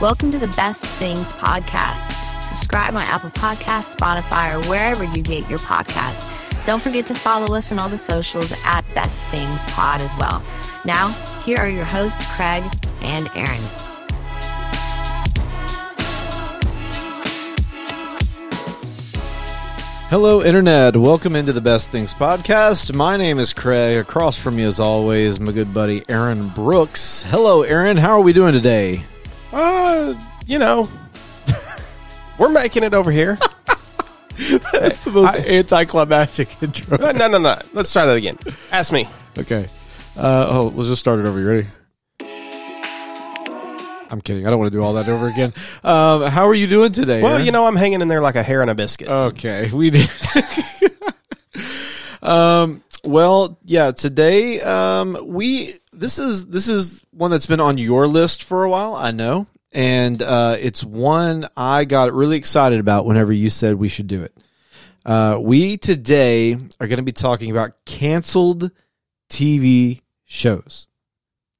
Welcome to the Best Things Podcast. Subscribe on Apple Podcasts, Spotify, or wherever you get your podcasts. Don't forget to follow us on all the socials at Best Things Pod as well. Now, here are your hosts, Craig and Aaron. Hello, Internet. Welcome into the Best Things Podcast. My name is Craig. Across from me, as always, my good buddy Aaron Brooks. Hello, Aaron. How are we doing today? Uh, you know, we're making it over here. That's the most I- anticlimactic intro. No, no, no. Let's try that again. Ask me. Okay. Uh, oh, let's just start it over. You ready? I'm kidding. I don't want to do all that over again. Um, how are you doing today? Well, Aaron? you know, I'm hanging in there like a hair in a biscuit. Okay, we did. um. Well, yeah. Today, um, we this is this is one that's been on your list for a while. I know, and uh, it's one I got really excited about whenever you said we should do it. Uh, we today are going to be talking about canceled TV shows,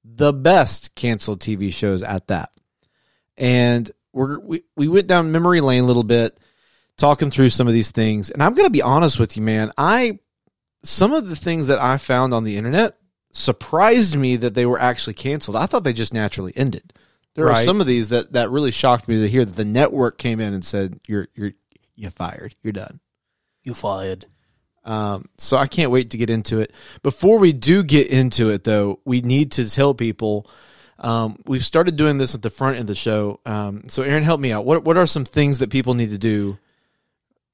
the best canceled TV shows at that, and we're we we went down memory lane a little bit talking through some of these things. And I'm going to be honest with you, man. I some of the things that I found on the internet surprised me that they were actually canceled. I thought they just naturally ended. There are some of these that that really shocked me to hear that the network came in and said you're you're you're fired. You're done. You fired. Um, so I can't wait to get into it. Before we do get into it, though, we need to tell people. Um, we've started doing this at the front end of the show. Um, so Aaron, help me out. What what are some things that people need to do?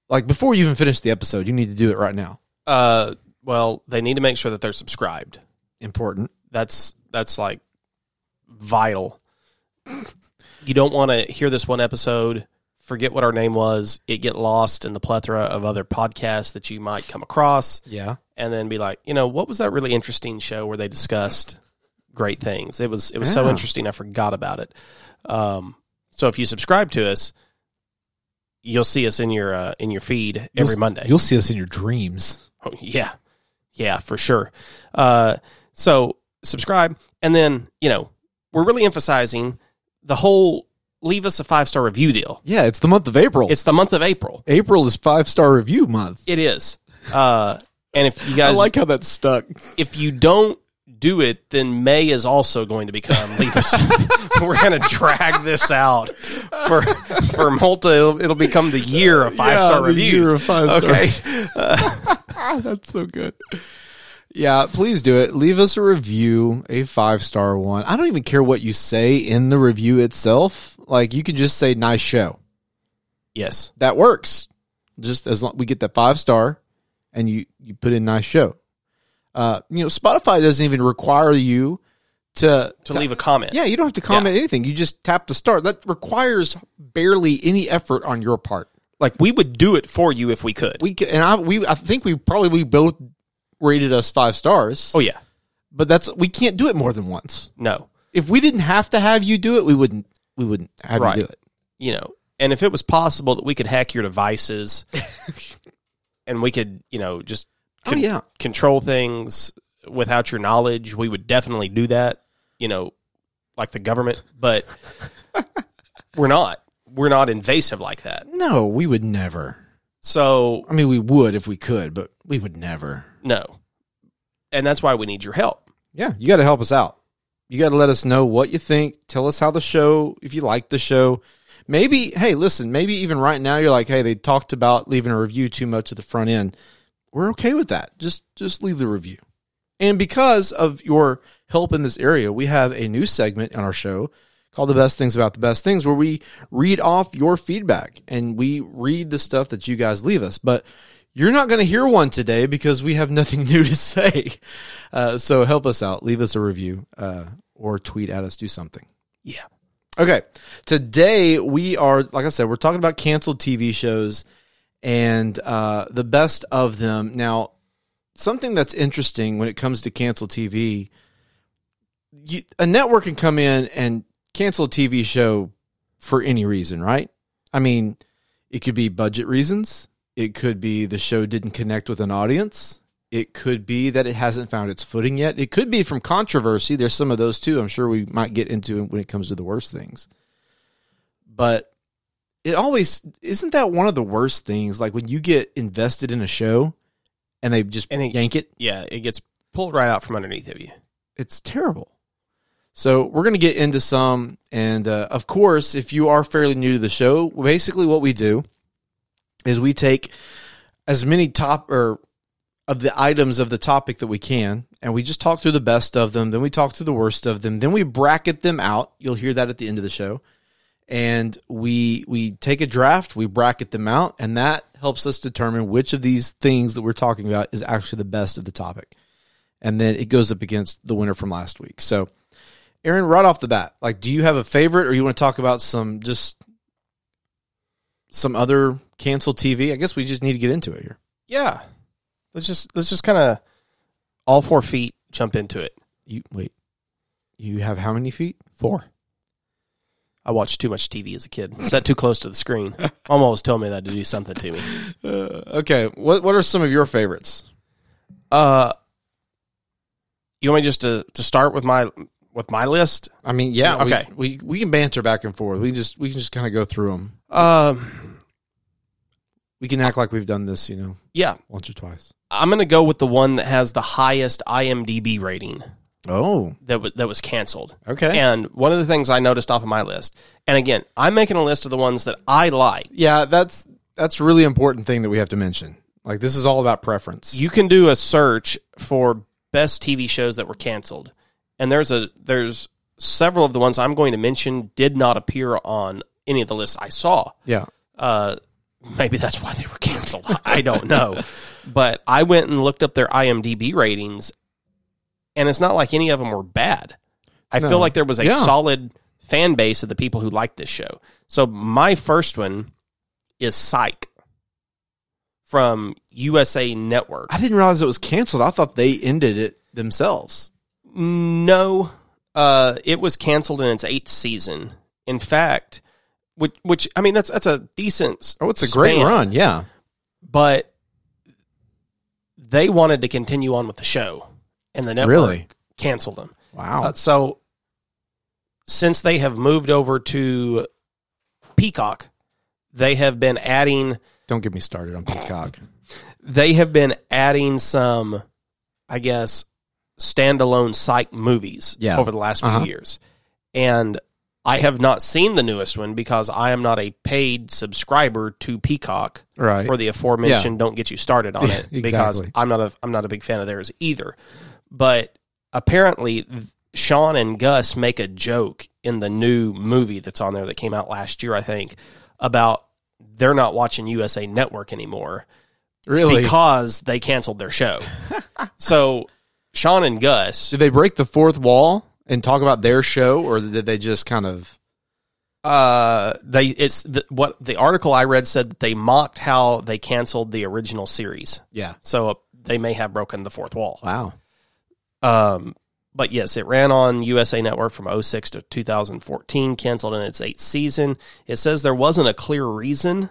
Like before you even finish the episode, you need to do it right now. Uh, well, they need to make sure that they're subscribed. Important. That's that's like vital. You don't want to hear this one episode, forget what our name was, it get lost in the plethora of other podcasts that you might come across, Yeah. and then be like, you know, what was that really interesting show where they discussed great things? It was it was so interesting I forgot about it. Um, so if you subscribe to us, you'll see us in your uh, in your feed every You'll- Monday. You'll see us in your dreams. Oh, yeah, yeah, for sure. Uh, so subscribe, and then you know we're really emphasizing the whole leave us a five star review deal. Yeah, it's the month of April. It's the month of April. April is five star review month. It is. Uh, and if you guys I like how that's stuck. if you don't do it, then May is also going to become leave us. We're going to drag this out for for multi. It'll, it'll become the year of five star Yeah, the reviews. year of five-star. Okay. That's so good. Yeah, please do it. Leave us a review, a five star one. I don't even care what you say in the review itself. Like you could just say nice show. yes. That works. Just as long we get that five star and you you put in nice show. Uh, you know, Spotify doesn't even require you to To leave a comment. Yeah, you don't have to comment anything. You just tap the star. That requires barely any effort on your part. Like we would do it for you if we could. We can, and I we I think we probably we both rated us five stars. oh yeah. but that's we can't do it more than once. No. If we didn't have to have you do it, we wouldn't we wouldn't have Right. you do it. You know, and if it was possible that we could hack your devices and we could, you know, just Oh, yeah. control things without your knowledge, we would definitely do that, you know, like the government, but we're not. We're not invasive like that. No, we would never. So, I mean, we would if we could, but we would never. No. And that's why we need your help. Yeah, you got to help us out. You got to let us know what you think. Tell us how the show, if you like the show. Maybe, hey, listen, maybe even right now you're like, hey, they talked about leaving a review too much at the front end. We're okay with that. Just just leave the review. And because of your help in this area, we have a new segment on our show called The Best Things About the Best Things, where we read off your feedback and we read the stuff that you guys leave us. But you're not going to hear one today because we have nothing new to say. Uh, so help us out. Leave us a review uh, or tweet at us. Do something. Yeah. Okay. Today we are, like I said, we're talking about canceled TV shows and uh, the best of them. Now, something that's interesting when it comes to canceled TV, you, a network can come in and cancel a TV show for any reason, right? I mean, it could be budget reasons. It could be the show didn't connect with an audience. It could be that it hasn't found its footing yet. It could be from controversy. There's some of those too. I'm sure we might get into when it comes to the worst things. but it always isn't that one of the worst things. Like when you get invested in a show and they just And it- yank it, Yeah, it gets pulled right out from underneath of you. it's terrible. So we're going to get into some, and uh, of course, if you are fairly new to the show, basically what we do is we take as many top or of the items of the topic that we can, and we just talk through the best of them. Then we talk through the worst of them. Then we bracket them out. You'll hear that at the end of the show, and we we take a draft, we bracket them out, and that helps us determine which of these things that we're talking about is actually the best of the topic and then it goes up against the winner from last week. So, Aaron, right off the bat, like, do you have a favorite, or you want to talk about some just some other canceled TV? I guess we just need to get into it here. Yeah. Let's just let's just kind of all four feet jump into it. You wait. You have how many feet? Four. I watched too much TV as a kid. Sat too close to the screen. Mom always told me that to do something to me. Uh, okay. What What are some of your favorites? Uh, you want me just to, to start with my with my list? I mean, yeah. Okay. We, we can banter back and forth. We just we can just kind of go through them. Um, We can act like we've done this, you know, yeah, once or twice. I'm gonna go with the one that has the highest IMDb rating Oh, that was that was canceled. okay. And one of the things I noticed off of my list, and again, I'm making a list of the ones that I like. yeah, that's that's a really important thing that we have to mention. Like this is all about preference. You can do a search for best TV shows that were canceled, and there's a there's several of the ones I'm going to mention did not appear on any of the lists I saw. yeah. Uh, maybe that's why they were canceled. I don't know, but I went and looked up their IMDb ratings, and it's not like any of them were bad. I No. feel like there was a Yeah. solid fan base of the people who liked this show. So my first one is Psych from USA Network. I didn't realize it was canceled. I thought they ended it themselves. No, uh, it was canceled in its eighth season. In fact, which, which I mean, that's that's a decent. Oh, it's a great span, run. Yeah. but they wanted to continue on with the show, and the network Really? canceled them. Wow. Uh, so, since they have moved over to Peacock, they have been adding. Don't get me started on Peacock. They have been adding some, I guess, standalone psych movies Yeah. over the last few Uh-huh. years, and I have not seen the newest one because I am not a paid subscriber to Peacock Right. for the aforementioned don't get you started on Yeah, it because. I'm not a I'm not a big fan of theirs either. But apparently Sean and Gus make a joke in the new movie that's on there that came out last year I think about they're not watching USA Network anymore really? because they canceled their show. so Sean and Gus did they break the fourth wall and talk about their show, or did they just kind of? uh they it's the, what the article I read said that they mocked how they canceled the original series. Yeah. So uh, they may have broken the fourth wall. Wow. Um, but yes, it ran on USA Network from 06 to 2014, canceled in its eighth season. It says there wasn't a clear reason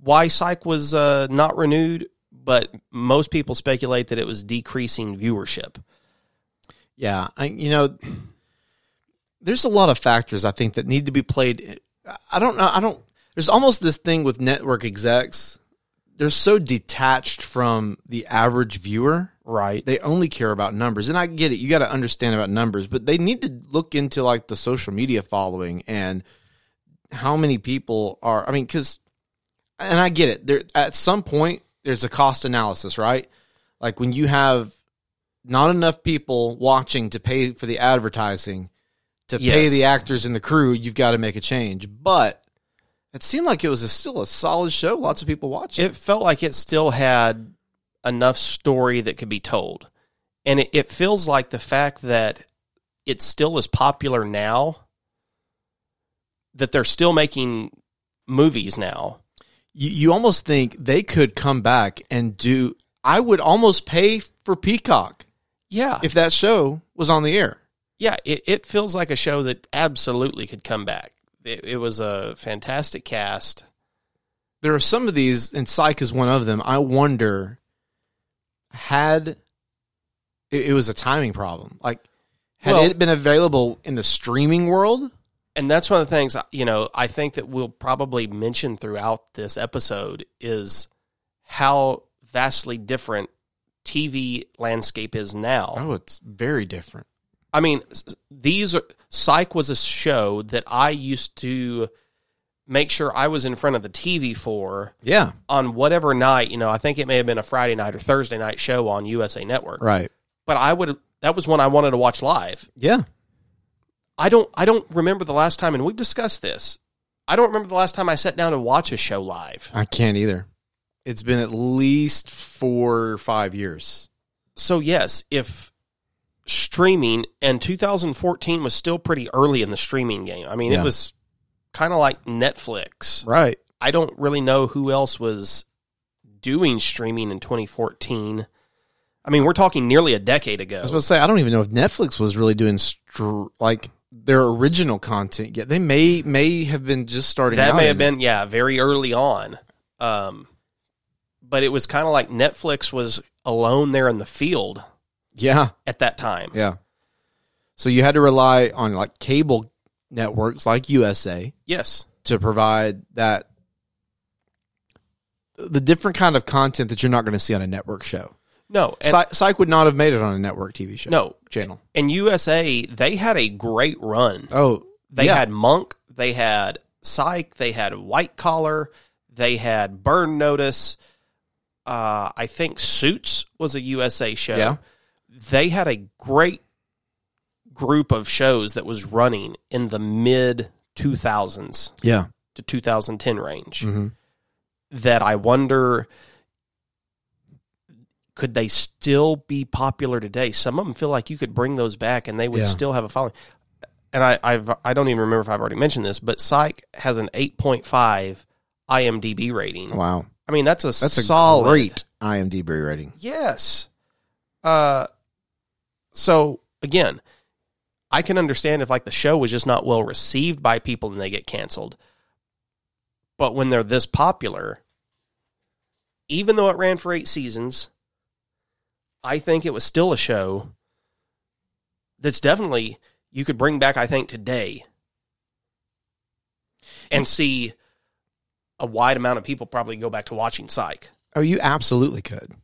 why Psych was uh, not renewed, but most people speculate that it was decreasing viewership. Yeah. I, you know, there's a lot of factors I think that need to be played. I don't know. I don't. There's almost this thing with network execs. They're so detached from the average viewer. Right. they only care about numbers and i get it you got to understand about numbers but they need to look into like the social media following and how many people are i mean because and i get it there at some point there's a cost analysis right like when you have not enough people watching to pay for the advertising to pay the actors and the crew you've got to make a change but it seemed like it was a, still a solid show lots of people watching It felt like it still had enough story that could be told. And it, it feels like the fact that it still is popular now, that they're still making movies now. You, you almost think they could come back and do i would almost pay for peacock Yeah. if that show was on the air yeah, it, it feels like a show that absolutely could come back. It, it was a fantastic cast. there are some of these and psych is one of them i wonder had it, it was a timing problem like had Well- it been available in the streaming world and that's one of the things you know I think that we'll probably mention throughout this episode is how vastly different TV landscape is now. Oh, it's very different. I mean, these are Psych was a show that I used to make sure I was in front of the TV for Yeah. on whatever night. You know, I think it may have been a Friday night or Thursday night show on USA Network. Right. But I would that was one I wanted to watch live. Yeah. I don't I don't remember the last time, and we've discussed this. I don't remember the last time I sat down to watch a show live. I can't either. It's been at least four or five years. So yes, if streaming and 2014 was still pretty early in the streaming game. I mean, Yeah. it was kind of like Netflix. Right. I don't really know who else was doing streaming in 2014. I mean, we're talking nearly a decade ago. I was about to say, I don't even know if Netflix was really doing str- like their original content yet. They may may have been just starting. that may have it. been yeah very early on um but it was kind of like netflix was alone there in the field Yeah. at that time Yeah. So you had to rely on like cable networks like USA yes to provide that the different kind of content that you're not going to see on a network show. No and, Psych, Psych would not have made it on a network TV show. no channel. and usa they had a great run Oh, they yeah. had monk they had psych they had white collar they had burn notice uh i think suits was a usa show Yeah. they had a great group of shows that was running in the mid 2000s yeah. to 2010 range hmm that I wonder could they still be popular today? Some of them feel like you could bring those back and they would Yeah. still have a following. And I I've I don't even remember if I've already mentioned this, but Psych has an 8.5 IMDb rating. Wow. I mean, that's a That's a solid great IMDb rating. Yes. Uh so again, I can understand if like the show was just not well received by people and they get canceled. But when they're this popular, even though it ran for 8 seasons, I think it was still a show that's definitely you could bring back I think today and see a wide amount of people probably go back to watching Psych. Oh, you absolutely could.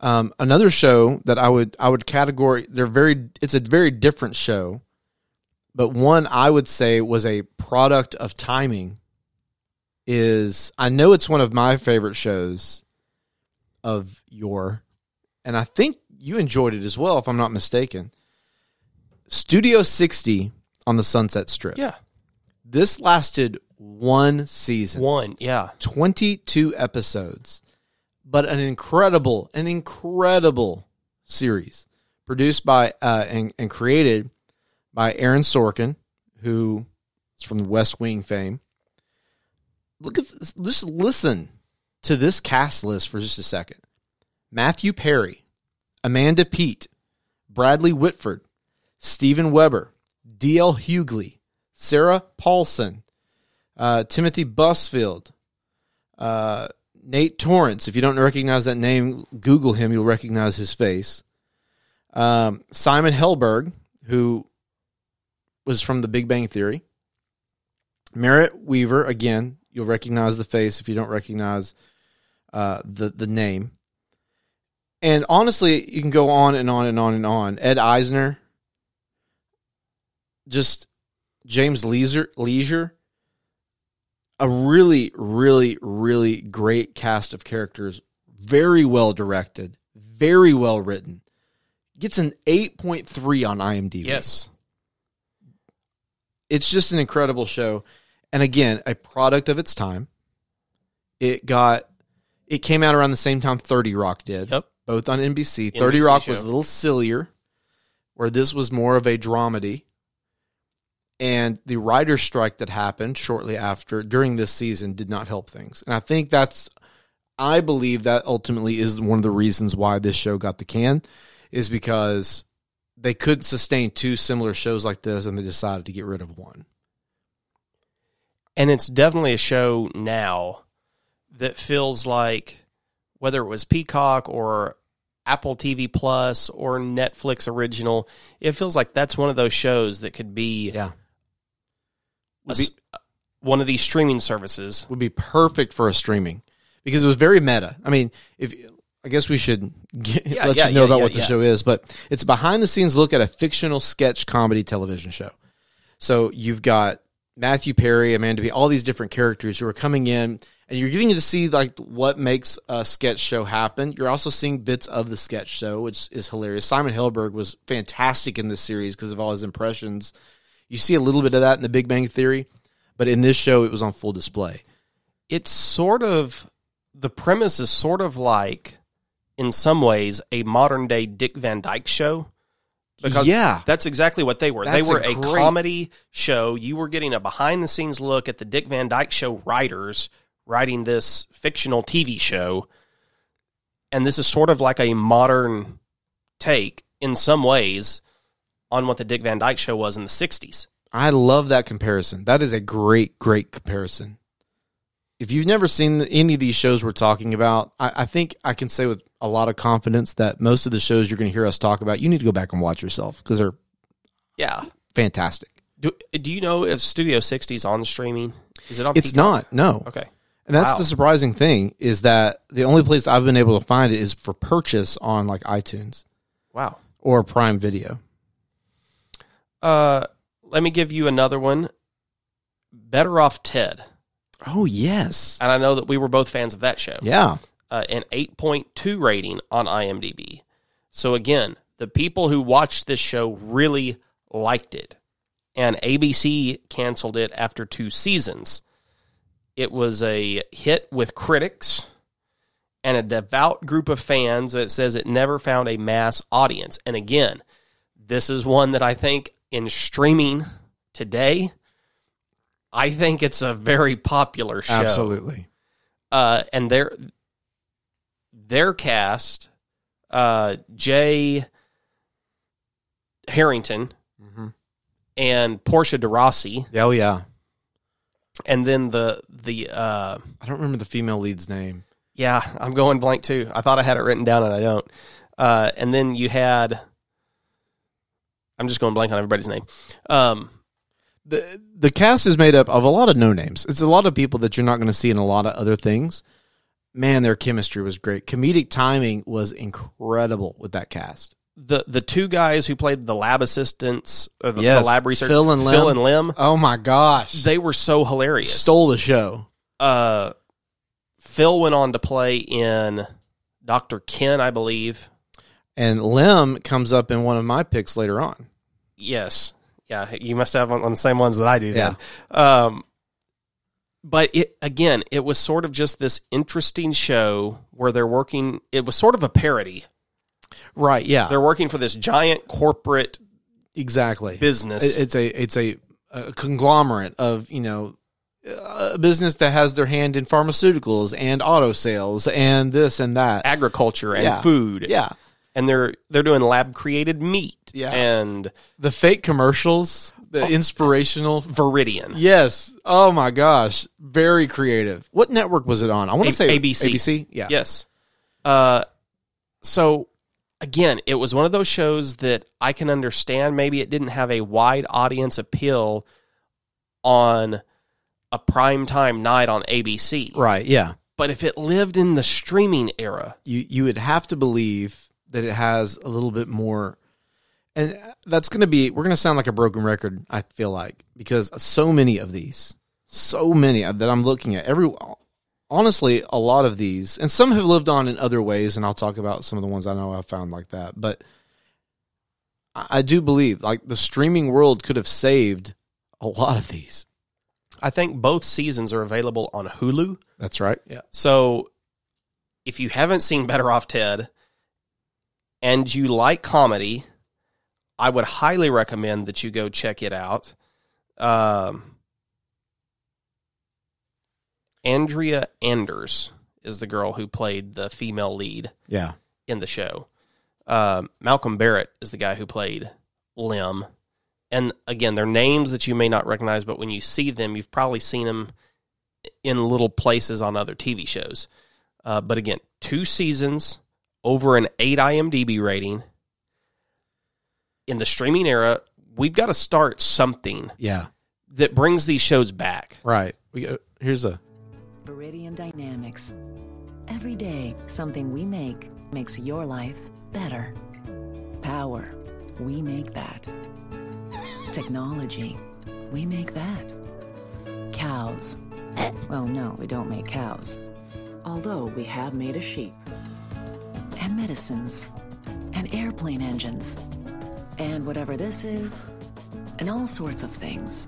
Um, another show that I would I would category they're very it's a very different show, but one I would say was a product of timing. Is I know it's one of my favorite shows of your, and I think you enjoyed it as well, if I'm not mistaken. Studio 60 on the Sunset Strip. Yeah. This lasted one season. One, yeah. 22 episodes, but an incredible, an incredible series produced by uh, and, and created by Aaron Sorkin, who is from the West Wing fame. Look at this, just listen to this cast list for just a second. Matthew Perry, Amanda Peet, Bradley Whitford, Steven Weber, D.L. Hughley, Sarah Paulson, uh, Timothy Busfield, uh, Nate Torrence. If you don't recognize that name, Google him. You'll recognize his face. Um, Simon Helberg, who was from The Big Bang Theory. Merritt Wever, again, you'll recognize the face if you don't recognize uh, the the name. And honestly, you can go on and on and on and on. Ed Asner, just James Lesure, Leisure, a really, really, really great cast of characters, very well directed, very well written. Gets an 8.3 on IMDb. Yes. It's just an incredible show. And again, a product of its time. It got it came out around the same time 30 Rock did. Yep. Both on NBC. 30 NBC Rock was a little sillier, where this was more of a dramedy. And the writer's strike that happened shortly after during this season did not help things. And I think that's I believe that ultimately is one of the reasons why this show got the can is because they couldn't sustain two similar shows like this and they decided to get rid of one. And it's definitely a show now that feels like whether it was Peacock or Apple TV Plus or Netflix original, it feels like that's one of those shows that could be Yeah. a s- uh, one of these streaming services. would be perfect for a streaming because it was very meta. I mean, if I guess we should get, Yeah, let yeah, you know yeah, about what the show is, but it's a behind the scenes look at a fictional sketch comedy television show. So you've got Matthew Perry, Amanda B, all these different characters who are coming in and you're getting to see like what makes a sketch show happen. You're also seeing bits of the sketch show, which is hilarious. Simon Helberg was fantastic in this series because of all his impressions. You see a little bit of that in the Big Bang Theory, but in this show it was on full display. It's sort of the premise is sort of like, in some ways, a modern day Dick Van Dyke show. Because yeah, That's exactly what they were. That's they were a a, great- comedy show. You were getting a behind the scenes look at the Dick Van Dyke Show writers writing this fictional TV show. And this is sort of like a modern take in some ways on what the Dick Van Dyke Show was in the 60s. I love that comparison. That is a great, great comparison. If you've never seen any of these shows we're talking about, I, I think I can say with a lot of confidence that most of the shows you're going to hear us talk about, you need to go back and watch yourself because they're Yeah. fantastic. Do, do you know if Studio 60 is on streaming? Is it on It's Peacock? not, no. Okay. And that's Wow. the surprising thing is that the only place I've been able to find it is for purchase on like iTunes Wow. or Prime Video. Uh, let me give you another one. Better Off Ted. Oh yes, And I know that we were both fans of that show. yeah, uh, an 8.2 rating on IMDb. So again, the people who watched this show really liked it. And ABC canceled it after two seasons. It was a hit with critics and a devout group of fans that says it never found a mass audience. And again, this is one that I think in streaming today, I think it's a very popular show absolutely. uh, and their their cast, uh, Jay Harrington Mhm. and Portia de Rossi, Oh yeah, and then the the uh, I don't remember the female lead's name. yeah, I'm going blank too. I thought I had it written down and I don't. Uh, and then you had, I'm just going blank on everybody's name. Um, the the cast is made up of a lot of no names. It's a lot of people that you're not going to see in a lot of other things. Man, their chemistry was great. Comedic timing was incredible with that cast. The the two guys who played the lab assistants, or the, Yes, the lab research, Phil and Phil Lim. and Lim, Oh my gosh, they were so hilarious. stole the show. uh, Phil went on to play in Doctor Ken, I believe. And Lim comes up in one of my picks later on. Yes, yeah, you must have on, on the same ones that I do. Yeah. Then. Um, but it again, it was sort of just this interesting show where they're working. It was sort of a parody. Right? Yeah, They're working for this giant corporate exactly. business. It- It's a it's a, a conglomerate of you know a business that has their hand in pharmaceuticals and auto sales and this and that. agriculture and Yeah. food. Yeah, and they're they're doing lab created meat. Yeah. and the fake commercials, the inspirational. Viridian. Yes. Oh my gosh, very creative. What network was it on? I want A- to say ABC. ABC. Yeah. Yes. Uh, so again, it was one of those shows that I can understand. Maybe it didn't have a wide audience appeal on a prime time night on ABC. Right. Yeah. But if it lived in the streaming era, you you would have to believe that it has a little bit more and that's going to be we're going to sound like a broken record i feel like because so many of these so many that i'm looking at every honestly a lot of these and some have lived on in other ways and i'll talk about some of the ones i know i've found like that but i, I do believe like the streaming world could have saved a lot of these I think both seasons are available on Hulu. that's right Yeah. So if you haven't seen Better Off Ted and you like comedy, I would highly recommend that you go check it out. Um, Andrea Anders is the girl who played the female lead yeah in the show. Um, Malcolm Barrett is the guy who played Lim. And again, they're names that you may not recognize, but when you see them, you've probably seen them in little places on other TV shows. Uh, but again, two seasons, over an 8 IMDb rating. In the streaming era, we've got to start something yeah that brings these shows back. Right. We got, here's a Viridian Dynamics. Every day, something we make makes your life better. Power, we make that. Technology, we make that. Cows. Well, no, we don't make cows. Although we have made a sheep. And medicines. And airplane engines. And whatever this is. And all sorts of things.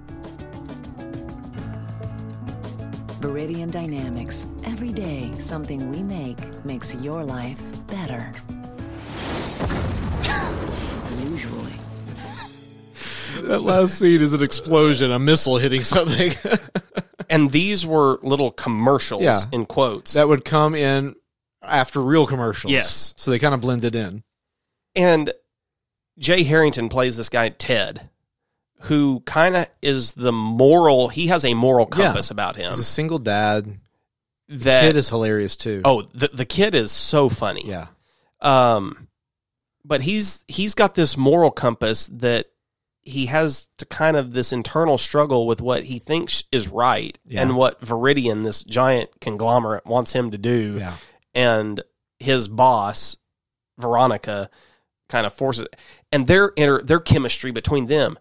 Viridian Dynamics. Every day, something we make makes your life better. Usually. that last scene is an explosion, a missile hitting something. And these were little commercials Yeah. in quotes. that would come in after real commercials. Yes. So they kind of blended in. and Jay Harrington plays this guy Ted, who kind of is the moral. He has a moral Yeah. compass about him. He's a single dad. That Kid is hilarious too. oh, the the kid is so funny. yeah. Um, but he's he's got this moral compass that he has to kind of this internal struggle with what he thinks is right Yeah. and what Viridian, this giant conglomerate, wants him to do. Yeah. And his boss, Veronica, kind of forces and their inter, their chemistry between them.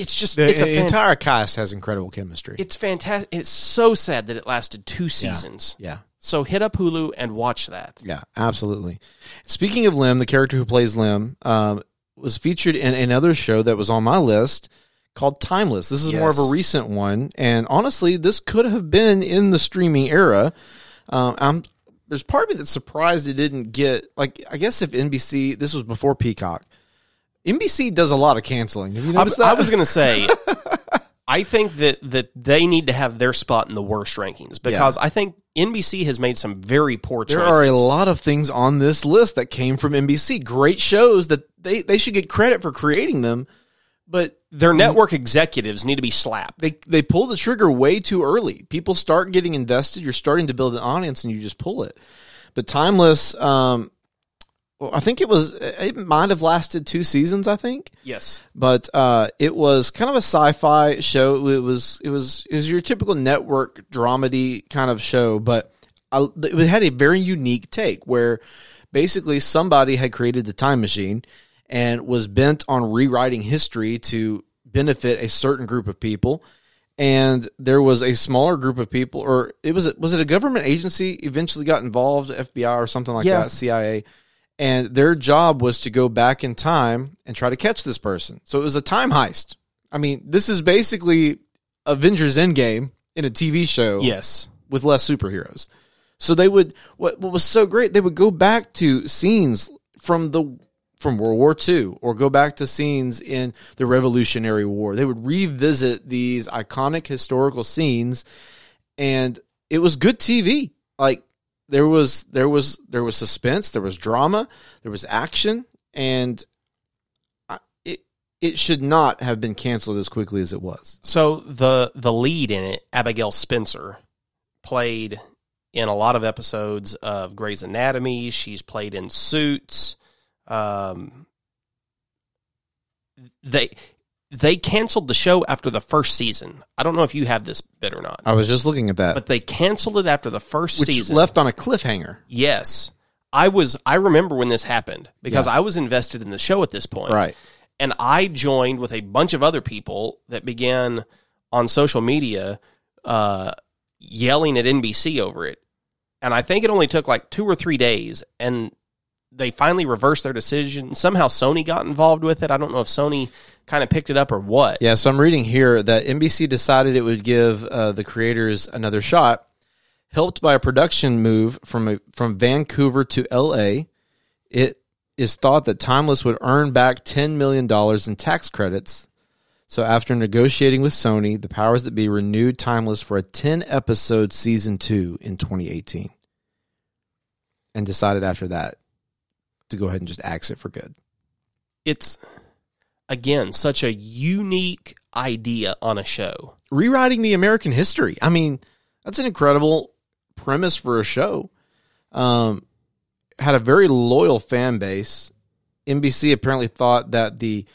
It's just The it's a fan- entire cast has incredible chemistry. it's fantastic. It's so sad that it lasted two seasons. yeah. So hit up Hulu and watch that. Yeah, absolutely. Speaking of Lim, the character who plays Lim um, was featured in another show that was on my list called Timeless. This is more of a recent one, and honestly, this could have been in the streaming era. Um, I'm there's part of me that's surprised it didn't get like I guess if NBC this was before Peacock. NBC does a lot of canceling. Have you I, noticed was- that? I was going to say, I think that that they need to have their spot in the worst rankings because I think NBC has made some very poor choices. There are a lot of things on this list that came from NBC. Great shows that they, they should get credit for creating them, but Their network executives need to be slapped. they they pull the trigger way too early. People start getting invested. You're starting to build an audience, and you just pull it. But Timeless, um, well, I think it was it might have lasted two seasons. I think, Yes. but uh, it was kind of a sci-fi show. It was it was it was your typical network dramedy kind of show, but I, it had a very unique take where basically somebody had created the time machine and was bent on rewriting history to benefit a certain group of people and there was a smaller group of people or it was was it a government agency eventually got involved FBI or something like Yeah. that CIA and their job was to go back in time and try to catch this person so it was a time heist I mean this is basically Avengers Endgame in a TV show Yes. with less superheroes. So they would what what was so great, they would go back to scenes from the from World War II or go back to scenes in the Revolutionary War. They would revisit these iconic historical scenes and it was good TV. Like there was there was there was suspense, there was drama, there was action and it it should not have been canceled as quickly as it was. So the the lead in it, Abigail Spencer, played in a lot of episodes of Grey's Anatomy. She's played in Suits. Um, they they canceled the show after the first season. I don't know if you have this bit or not, I was just looking at that. but they canceled it after the first which season. left on a cliffhanger. Yes. I was I remember when this happened because Yeah. I was invested in the show at this point. Right. And I joined with a bunch of other people that began on social media uh, yelling at NBC over it. And I think it only took like 2 or 3 days and they finally reversed their decision. Somehow Sony got involved with it. I don't know if Sony kind of picked it up or what. Yeah, so I'm reading here that NBC decided it would give uh, the creators another shot, helped by a production move from a, from Vancouver to L.A. It is thought that Timeless would earn back ten million dollars in tax credits. So after negotiating with Sony, the powers that be renewed Timeless for a ten episode season two in 2018, and decided after that to go ahead and just axe it for good. It's again such a unique idea on a show. rewriting the American history. I mean, that's an incredible premise for a show. Um, had a very loyal fan base. NBC apparently thought that the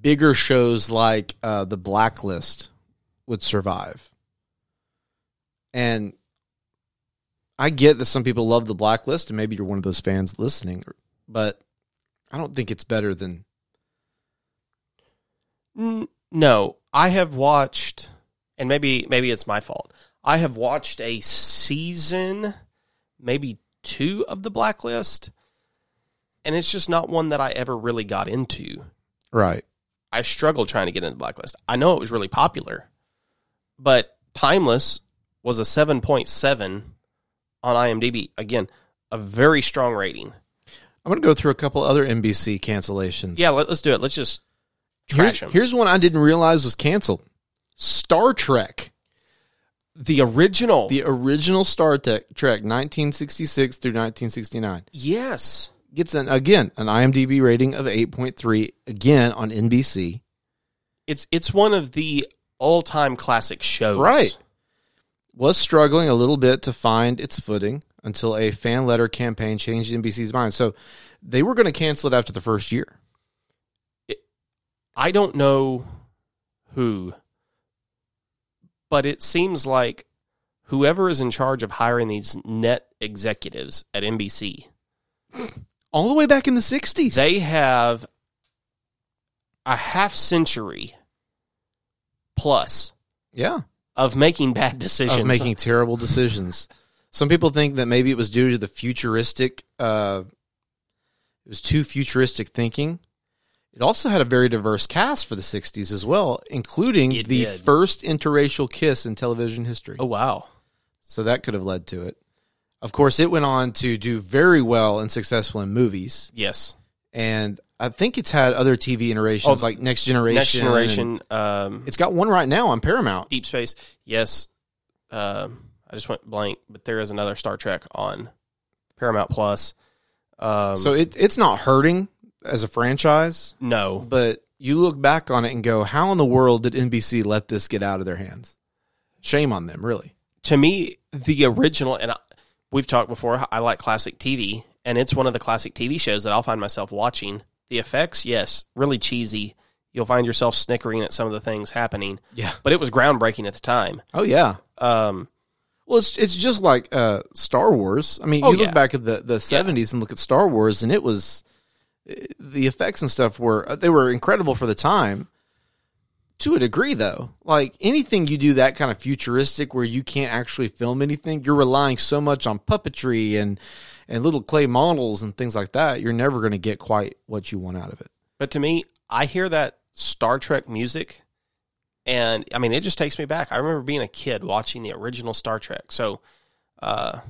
bigger shows like uh, The Blacklist would survive. And I get that some people love the blacklist, and maybe you're one of those fans listening, but I don't think it's better than. No, I have watched, and maybe maybe it's my fault. I have watched a season, maybe two of the Blacklist, and it's just not one that I ever really got into. Right. I struggled trying to get into Blacklist. I know it was really popular, but Timeless was a seven point seven on IMDb. Again, a very strong rating. I'm going to go through a couple other NBC cancellations. Yeah, let, us do it. Let's just Here's, trash them. here's one I didn't realize was canceled Star Trek. the original. The original Star Trek, Trek 1966 through 1969. yes. Gets an again an IMDb rating of 8.3 again on NBC. It's it's one of the all time classic shows. Right. Was struggling a little bit to find its footing until a fan letter campaign changed NBC's mind. So they were going to cancel it after the first year. I don't know who, but it seems like whoever is in charge of hiring these net executives at NBC, All the way back in the 60s. they have a half century plus yeah. of making bad decisions. Of making terrible decisions. Some people think that maybe it was due to the futuristic uh it was too futuristic thinking. It also had a very diverse cast for the 60s as well, including It the did. first interracial kiss in television history. oh wow. So that could have led to it. Of course, it went on to do very well and successful in movies. Yes. And I think it's had other TV iterations Oh, like Next Generation. Next generation. Um, It's got one right now on Paramount. Deep Space. Yes. Um, I just went blank, but there is another Star Trek on Paramount Plus. Um, So it, it's not hurting as a franchise, no, but you look back on it and go, how in the world did NBC let this get out of their hands? Shame on them, really. to me, the original, and I, we've talked before, I like classic TV, and it's one of the classic TV shows that I'll find myself watching. The effects, yes, really cheesy. You'll find yourself snickering at some of the things happening, Yeah. but it was groundbreaking at the time. Oh yeah. Um, Well, it's it's just like uh, Star Wars. I mean, Oh, you look yeah. back at the the seventies and look at Star Wars, and it was the effects and stuff were they were incredible for the time. To a degree, though, like anything you do that kind of futuristic where you can't actually film anything, you're relying so much on puppetry and and little clay models and things like that. You're never going to get quite what you want out of it. But to me, I hear that Star Trek music, and I mean, it just takes me back. I remember being a kid watching the original Star Trek. So, uh,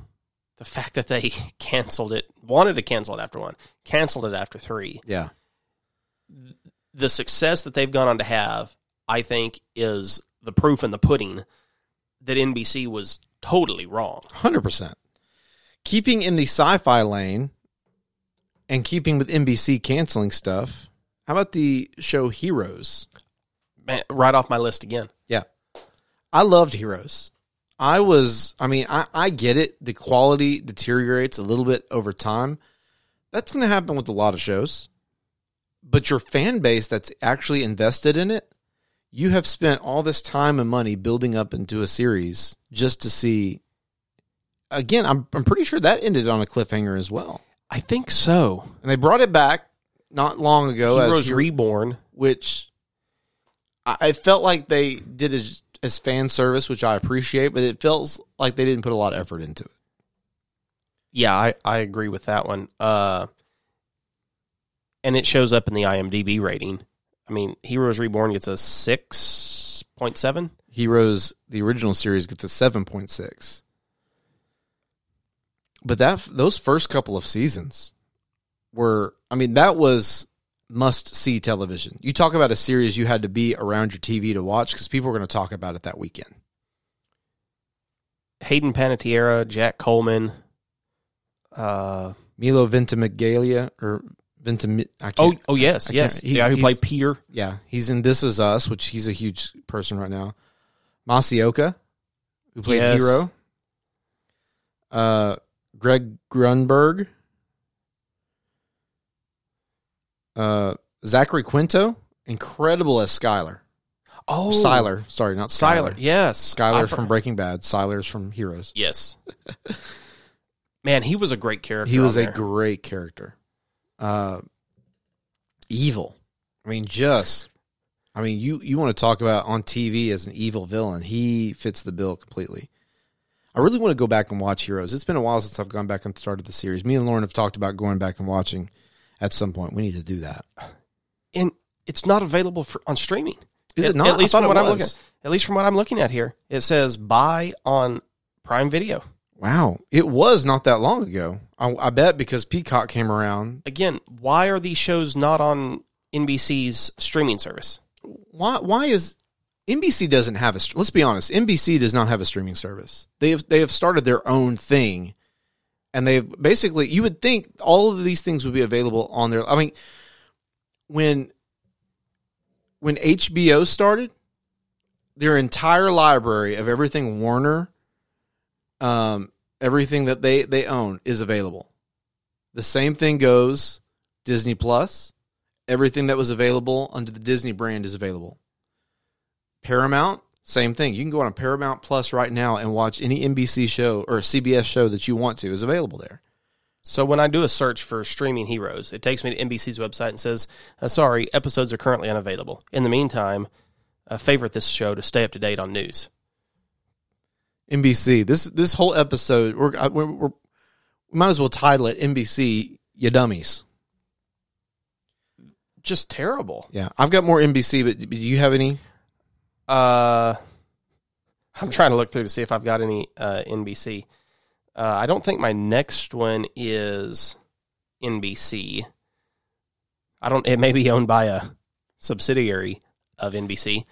the fact that they canceled it, wanted to cancel it after one, canceled it after three, Yeah, the success that they've gone on to have, I think, is the proof in the pudding that NBC was totally wrong. hundred percent. Keeping in the sci-fi lane and keeping with NBC canceling stuff. How about the show Heroes? Man, right off my list again. Yeah. I loved Heroes. I was, I mean, I, I get it. The quality deteriorates a little bit over time. That's going to happen with a lot of shows. But your fan base that's actually invested in it, you have spent all this time and money building up into a series just to see. Again, I'm, I'm pretty sure that ended on a cliffhanger as well. I think so. And they brought it back not long ago as Heroes Hero- Reborn. which I, felt like they did as, as fan service, which I appreciate, but it feels like they didn't put a lot of effort into it. Yeah, I, I agree with that one. Uh, and it shows up in the IMDb rating. I mean, Heroes Reborn gets a six point seven. Heroes, the original series, gets a seven point six. But that those first couple of seasons were, I mean, that was must see television. You talk about a series you had to be around your TV to watch because people were going to talk about it that weekend. Hayden Panettiere, Jack Coleman. Uh, Milo Ventimiglia or Ventim, oh, oh yes, yes. he's- guy who played Peter. Yeah, he's in This Is Us, which he's a huge person right now. Masi Oka, who played Yes. Hiro. Uh, Greg Grunberg. Uh, Zachary Quinto, incredible as Skylar. Oh, Sylar, sorry, not Skyler. Sylar. Yes, Skyler's from Breaking Bad. Sylar's from Heroes. Yes. Man, he was a great character. He was a there. great character. Uh, evil. I mean, just. I mean, you you want to talk about on TV as an evil villain? He fits the bill completely. I really want to go back and watch Heroes. It's been a while since I've gone back and started the series. Me and Lauren have talked about going back and watching at some point. We need to do that. and it's not available for on streaming. Is it not? At least from what I'm looking. At least from what I'm looking at here, it says buy on Prime Video. Wow, it was not that long ago. I, I bet because Peacock came around. Again, why are these shows not on NBC's streaming service? Why? Why is NBC doesn't have a? Let's be honest. NBC does not have a streaming service. They have they have started their own thing, and they've basically. You would think all of these things would be available on their. I mean, when when HBO started, their entire library of everything Warner, um, everything that they they own is available. The same thing goes Disney Plus. Everything that was available under the Disney brand is available. Paramount, same thing. You can go on a Paramount Plus right now and watch any NBC show or CBS show that you want to is available there. So when I do a search for streaming heroes, it takes me to NBC's website and says, uh, "Sorry, episodes are currently unavailable." In the meantime, uh, favorite this show to stay up to date on news. NBC. This this whole episode, we're, uh, we're, we're we might as well title it NBC. You dummies. Just terrible. Yeah, I've got more NBC, but do you have any? Uh, I'm trying to look through to see if I've got any uh, NBC. Uh, I don't think my next one is NBC. I don't. It may be owned by a subsidiary of NBC.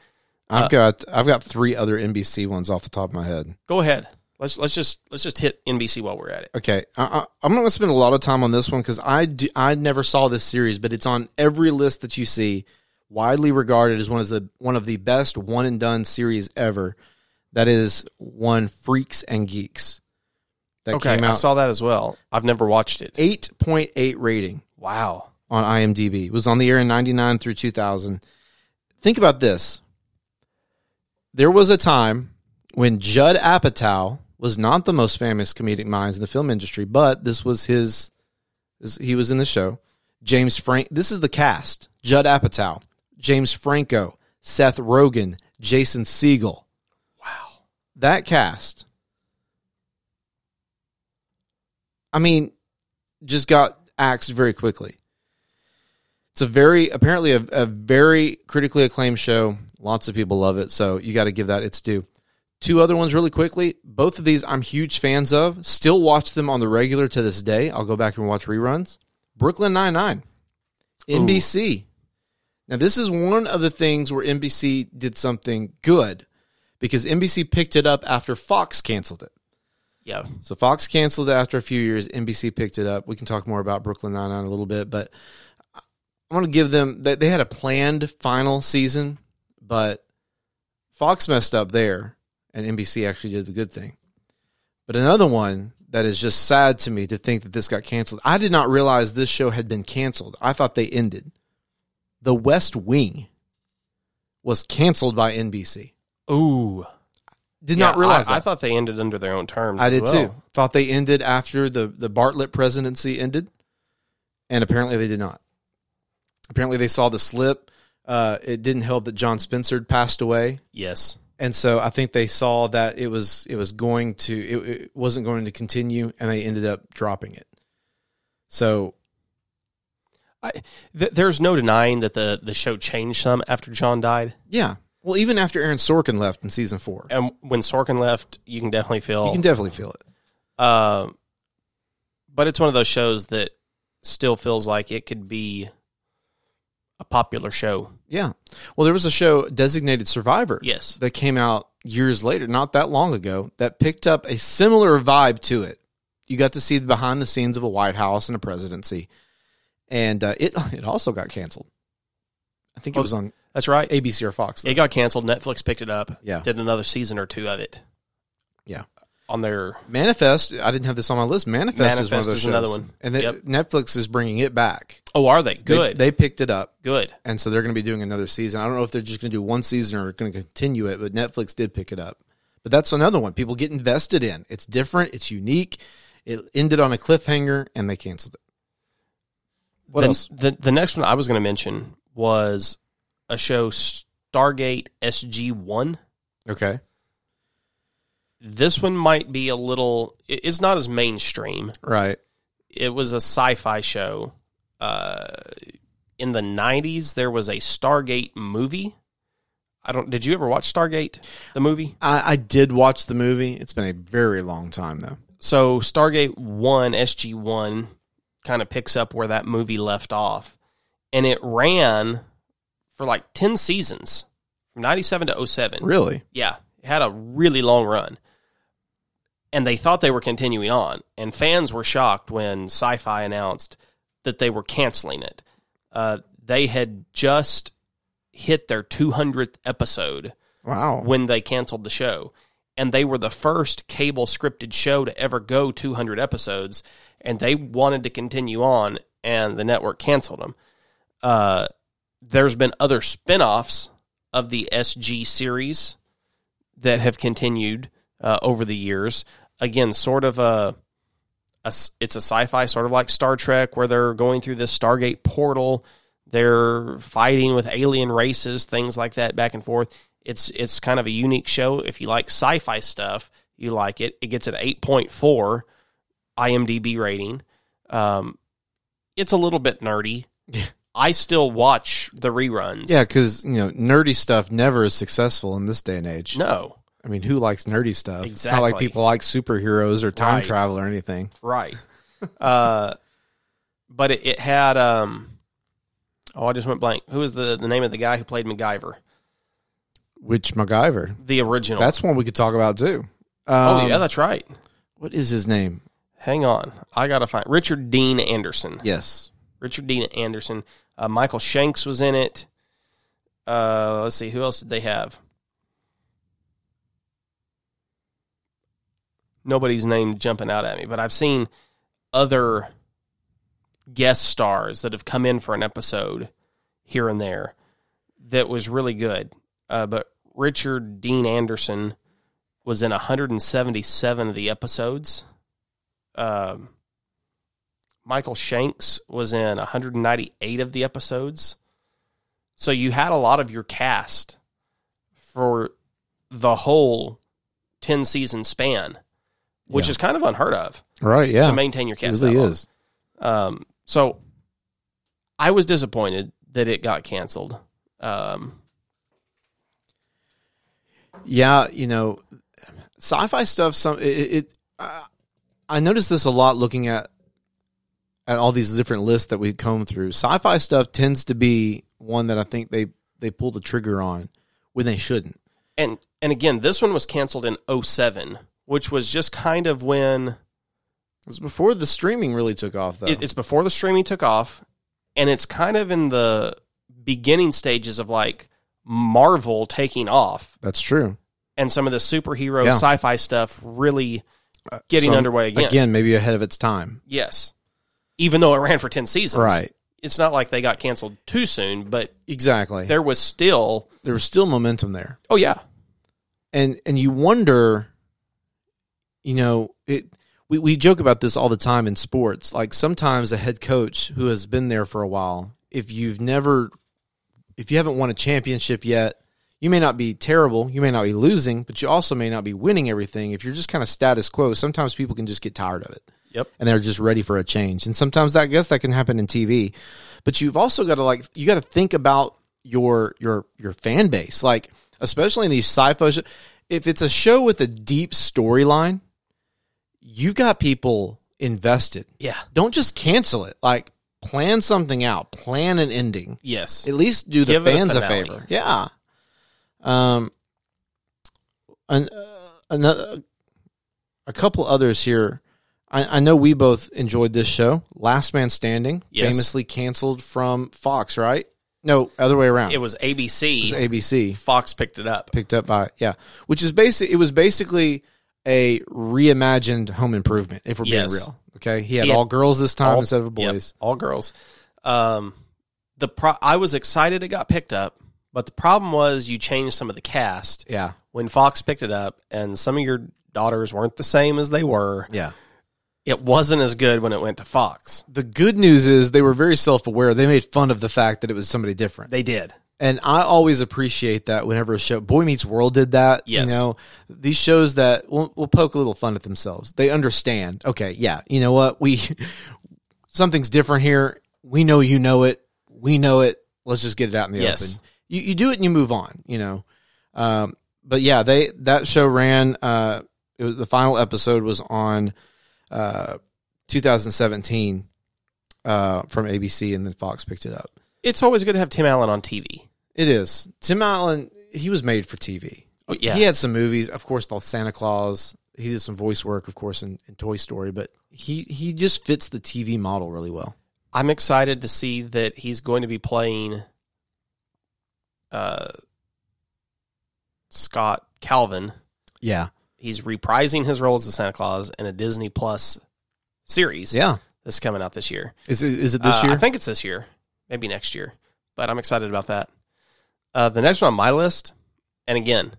I've Uh, got I've got three other NBC ones off the top of my head. Go ahead. Let's let's just let's just hit NBC while we're at it. Okay, I, I'm not going to spend a lot of time on this one because I do, I never saw this series, but it's on every list that you see, widely regarded as one of the one of the best one and done series ever. That is one Freaks and Geeks that okay, came I saw that as well. I've never watched it. eight point eight rating Wow. on IMDb. It was on the air in '99 through 2000. Think about this. There was a time when Judd Apatow was not the most famous comedic minds in the film industry, but this was his. his- He was in the show. James Frank. This is the cast: Judd Apatow, James Franco, Seth Rogen, Jason Segel. Wow. That cast. I mean, just got axed very quickly. It's a very apparently a, a very critically acclaimed show. Lots of people love it, so you got to give that its due. Two other ones really quickly. Both of these I'm huge fans of. Still watch them on the regular to this day. I'll go back and watch reruns. Brooklyn Nine Nine, NBC. Now this is one of the things where NBC did something good because NBC picked it up after Fox canceled it. Yeah. So Fox canceled it after a few years. NBC picked it up. We can talk more about Brooklyn Nine Nine a little bit, but I want to give them they, they had a planned final season, but Fox messed up there, and NBC actually did the good thing. But another one that is just sad to me to think that this got canceled. I did not realize this show had been canceled. I thought they ended. The West Wing was canceled by NBC. Ooh. Did Yeah, not realize I, that. I thought they ended under their own terms. I did well. too. Thought they ended after the the Bartlet presidency ended, and apparently they did not. Apparently they saw the slip. Uh, it didn't help that John Spencer passed away, Yes. and so I think they saw that it was it was going to it, it wasn't going to continue, and they ended up dropping it. So I, th- there's no denying that the, the show changed some after John died. yeah, well, even after Aaron Sorkin left in season four, And when Sorkin left, you can definitely feel. you can definitely feel it. uh, but it's one of those shows that still feels like it could be a popular show. Yeah. Well, there was a show, Designated Survivor. Yes. That came out years later, not that long ago, that picked up a similar vibe to it. You got to see the behind the scenes of a White House and a presidency. And uh, it it also got canceled. I think it Oh, was on That's right. ABC or Fox. It got canceled. Netflix picked it up. Yeah. Did another season or two of it. Yeah. on their Manifest. I didn't have this on my list. Manifest, is one of those is another one. and Yep. Netflix is bringing it back. Oh, are they? They- Good. They, picked it up, Good. and so they're going to be doing another season. I don't know if they're just going to do one season or going to continue it, but Netflix did pick it up. But that's another one people get invested in. It's different. It's unique. It ended on a cliffhanger, and they canceled it. What the, else? The the next one I was going to mention was a show Stargate SG One. Okay. This one might be a little. it- It's not as mainstream. Right. It was a sci-fi show. Uh, in the '90s, there was a Stargate movie. I don't. Did you ever watch Stargate, the movie? I, I did watch the movie. It's been a very long time though. So Stargate One, SG One, kind of picks up where that movie left off, and it ran for like ten seasons, from '97 to 07. Really? Yeah, it had a really long run. And they thought they were continuing on. And fans were shocked when Sci Fi announced that they were canceling it. Uh, they had just hit their 200th episode Wow. when they canceled the show. And they were the first cable scripted show to ever go 200 episodes. And they wanted to continue on, and the network canceled them. Uh, there's been other spin offs of the SG series that have continued uh, over the years. Again, sort of a, a it's a sci-fi, sort of like Star Trek, where they're going through this Stargate portal. They're fighting with alien races, things like that, back and forth. It's it's kind of a unique show. If you like sci-fi stuff, you like it. It gets an eight point four IMDb rating. Um, it's a little bit nerdy. I still watch the reruns. Yeah, because you know, nerdy stuff never is successful in this day and age. No. I mean, who likes nerdy stuff? It's not like people like superheroes or time Right. travel or anything. Right. uh, but it, it had um. Oh, I just went blank. Who is the the name of the guy who played MacGyver? Which MacGyver? The original. That's one we could talk about too. oh Um, yeah, that's right. what is his name? Hang on, I gotta find Richard Dean Anderson. Yes. Richard Dean Anderson. Uh, Michael Shanks was in it. Uh, let's see, who else did they have? Nobody's name jumping out at me, but I've seen other guest stars that have come in for an episode here and there that was really good. Uh, but Richard Dean Anderson was in 177 of the episodes. Um, Michael Shanks was in 198 of the episodes. So you had a lot of your cast for the whole 10 season span, which Yeah. is kind of unheard of Right. Yeah. to maintain your it cast. really that is. Um, so I was disappointed that it got canceled. Um, Yeah, you know, sci-fi stuff. Some it. it uh, I noticed this a lot looking at at all these different lists that we comb through. Sci-fi stuff tends to be one that I think they they pull the trigger on when they shouldn't. and and again, this one was canceled in 07, which was just kind of when It was before the streaming really took off, though. it, it's before the streaming took off, and it's kind of in the beginning stages of like Marvel taking off That's true. and some of the superhero Yeah. sci-fi stuff really uh, getting So, underway again. Again, maybe ahead of its time. Yes. Even though it ran for 10 seasons. Right. It's not like they got canceled too soon, but Exactly. there was still there was still momentum there. Oh yeah. and and you wonder you know it we, we joke about this all the time in sports like sometimes a head coach who has been there for a while if you've never if you haven't won a championship yet you may not be terrible you may not be losing but you also may not be winning everything. If you're just kind of status quo sometimes people can just get tired of it. Yep. and they're just ready for a change. And sometimes that, i guess that can happen in tv but you've also got to like you got to think about your your your fan base. Like especially in these sci-fi shows if it's a show with a deep storyline you've got people invested. Yeah. don't just cancel it. Like plan something out plan an ending Yes. at least do the Give it a fans a, finale. favor yeah um an, uh, another a couple others here I, I know we both enjoyed this show last man standing Yes. famously canceled from fox right no other way around it was ABC. it was abc Fox picked it up. picked up by yeah which is basic it was basically a reimagined Home Improvement. If we're Yes. being real, okay, he had He had all girls this time all- instead of Yep, boys. all girls. Um, the pro- I was excited it got picked up, but the problem was you changed some of the cast Yeah, when Fox picked it up, and some of your daughters weren't the same as they were. yeah. It wasn't as good when it went to Fox. The good news is they were very self aware. They made fun of the fact that it was somebody different. They did. And I always appreciate that whenever a show, Boy Meets World did that. Yes. You know, these shows that will, will poke a little fun at themselves. They understand, okay, yeah, you know what? We, something's different here. We know you know it. We know it. Let's just get it out in the Yes. open. You, you do it and you move on, you know. Um, but yeah, they, that show ran, uh, it was, the final episode was on, uh, 2017, uh, from ABC and then Fox picked it up. It's always good to have Tim Allen on TV. It is. Tim Allen, he was made for TV. Oh, yeah. He had some movies, of course, the Santa Claus. He did some voice work, of course, in, in Toy Story, but he, he just fits the TV model really well. I'm excited to see that he's going to be playing uh, Scott Calvin. Yeah. He's reprising his role as the Santa Claus in a Disney Plus series Yeah. that's coming out this year. Is it, is it this Uh, year? I think it's this year, maybe next year, but I'm excited about that. Uh, the next one on my list, and again,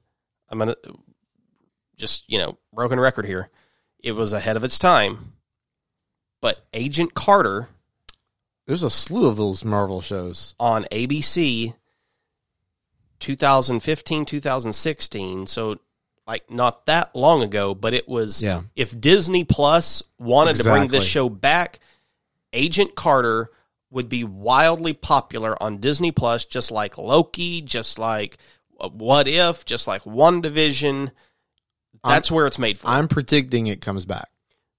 I'm gonna just you know broken record here. It was ahead of its time, but Agent Carter There's a slew of those Marvel shows. on ABC 2015 2016 so like not that long ago but it was Yeah. if Disney Plus wanted to bring this show back Agent Carter would be wildly popular on Disney Plus just like Loki just like uh, What If just like WandaVision that's where it's made for I'm predicting it comes back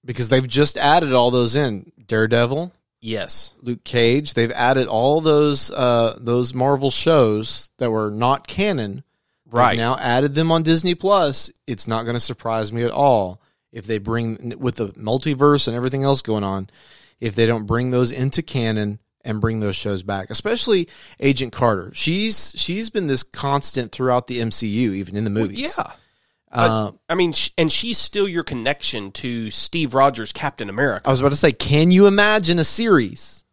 because they've just added all those in Daredevil, yes Luke Cage. They've added all those uh, those Marvel shows that were not canon. Right. now added them on Disney Plus. It's not going to surprise me at all if they bring with the multiverse and everything else going on. If they don't bring those into canon and bring those shows back, especially Agent Carter. She's she's been this constant throughout the MCU, even in the movies. yeah Uh, I mean sh- and she's still your connection to Steve Rogers Captain America I was about to say, can you imagine a series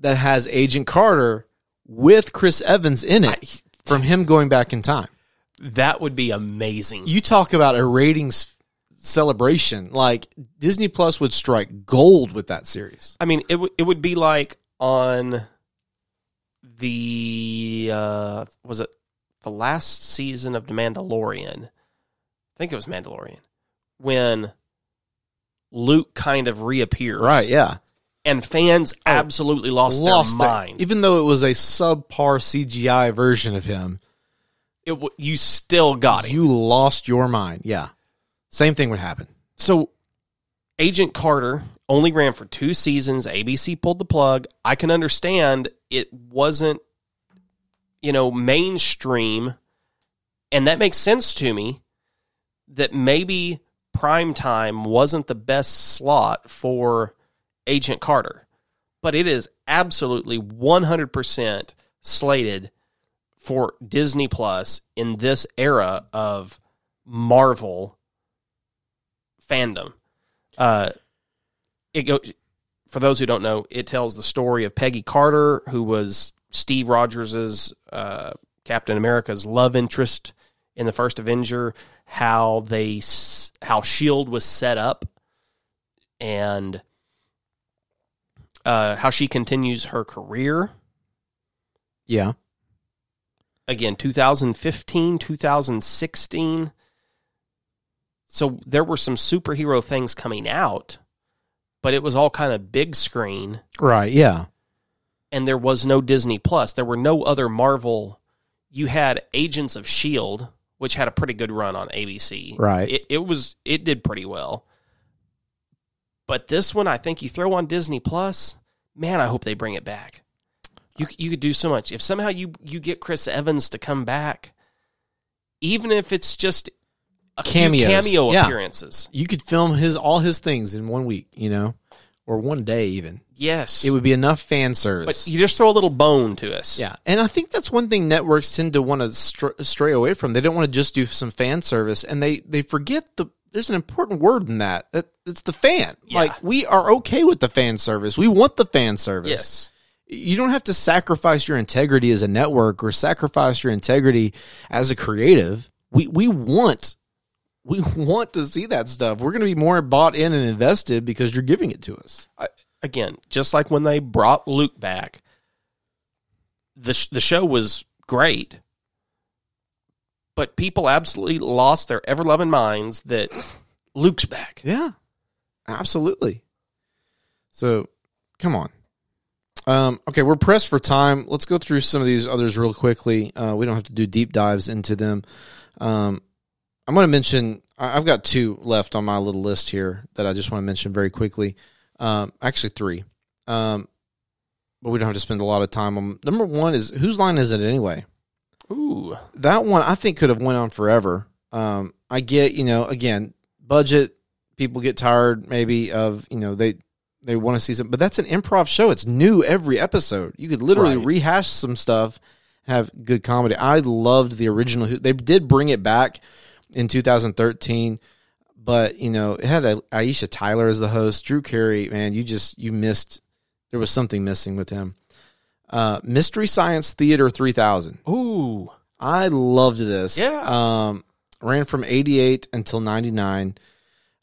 that has Agent Carter with Chris Evans in it from him going back in time? That would be amazing. You talk about a ratings celebration. Like Disney Plus would strike gold with that series. I mean, it w- it would be like on the uh, was it the last season of The Mandalorian? I think it was Mandalorian when Luke kind of reappears, Right, yeah. And fans absolutely lost, Lost their it. mind. Even though it was a subpar CGI version of him, It w- you still got it. you lost your mind. Yeah. Same thing would happen. So, Agent Carter only ran for two seasons. ABC pulled the plug. I can understand it wasn't, you know, mainstream. And that makes sense to me that maybe prime time wasn't the best slot for Agent Carter. But it is absolutely 100% slated for Disney Plus in this era of Marvel fandom. Uh, it go for those who don't know. It tells the story of Peggy Carter, who was Steve Rogers's uh, Captain America's love interest in the first Avenger. How they how Shield was set up, and uh, how she continues her career. Yeah. Again, 2015, 2016 so there were some superhero things coming out, but it was all kind of big screen, Right, yeah. and there was no Disney Plus. There were no other Marvel. You had Agents of Shield, which had a pretty good run on ABC. Right. It, it was it did pretty well. But this one, I think you throw on Disney Plus. Man, I hope they bring it back. You you could do so much if somehow you you get Chris Evans to come back, even if it's just Cameos. cameo Yeah. appearances. You could film his all his things in one week, you know, or one day even. Yes, It would be enough fan service. but you just throw a little bone to us. Yeah, and I think that's one thing networks tend to want to str- stray away from. They don't want to just do some fan service, and they they forget the there's an important word in that. That it's the fan. Yeah. Like we are okay with the fan service. We want the fan service. Yes. You don't have to sacrifice your integrity as a network or sacrifice your integrity as a creative. We we want we want to see that stuff. We're going to be more bought in and invested because you're giving it to us. again, just like when they brought Luke back, the sh- the show was great, but people absolutely lost their ever loving minds that Luke's back. Yeah, absolutely. So, come on. Um, okay, we're pressed for time. Let's go through some of these others real quickly. Uh, we don't have to do deep dives into them. Um, I'm going to mention. I've got two left on my little list here that I just want to mention very quickly. Um, actually, three. Um, but we don't have to spend a lot of time on. Number one is whose line is it anyway? Ooh, that one I think could have went on forever. Um, I get, you know, again, budget. People get tired maybe of, you know, they they want to see some, but that's an improv show. It's new every episode. You could literally Right. rehash some stuff, have good comedy. I loved the original. They did bring it back in 2013, but you know, it had a, Aisha Tyler as the host. Drew Carey, man, you just you missed. There was something missing with him. Uh, Mystery Science Theater 3000. ooh, I loved this. Yeah. Um, ran from 88 until 99.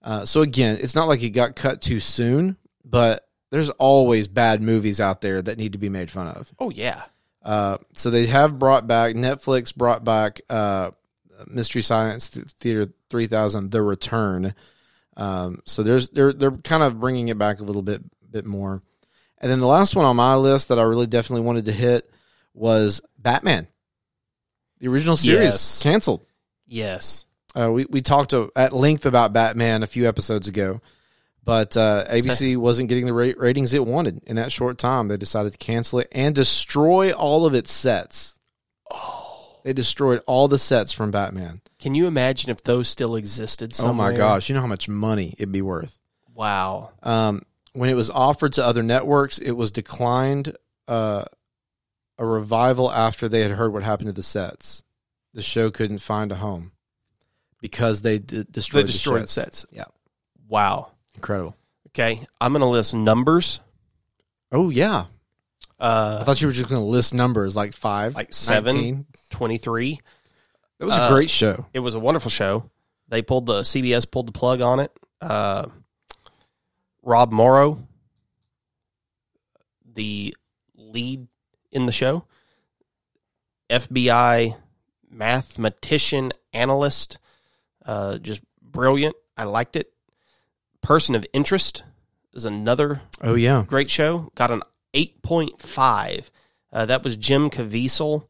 Uh, so again, it's not like it got cut too soon, but there's always bad movies out there that need to be made fun of. oh yeah, Uh, so they have brought back Netflix brought back uh, Mystery Science Theater 3000 The Return. Um, so there's they're they're kind of bringing it back a little bit bit more. And then the last one on my list that I really definitely wanted to hit was Batman. The original series Yes. canceled. yes, Uh, we we talked to, at length about Batman a few episodes ago, but uh, ABC wasn't getting the ra- ratings it wanted in that short time. They decided to cancel it and destroy all of its sets. Oh, they destroyed all the sets from Batman. Can you imagine if those still existed? Somewhere? Oh my gosh! You know how much money it'd be worth. Wow. Um, when it was offered to other networks, it was declined uh, a revival after they had heard what happened to the sets. The show couldn't find a home because they d- They destroyed, the destroyed sets. sets. Yeah, Wow. incredible. Okay, I'm going to list numbers. Oh yeah, I Uh, thought you were just going to list numbers like five, Like seven. 19. 23. That was a Uh, great show. It was a wonderful show. They pulled the CBS pulled the plug on it. Uh, Rob Morrow, the lead in the show, FBI mathematician analyst, uh, just brilliant. I liked it. Person of Interest is another Oh yeah, great show. Got an eight point five. Uh, that was Jim Caviezel.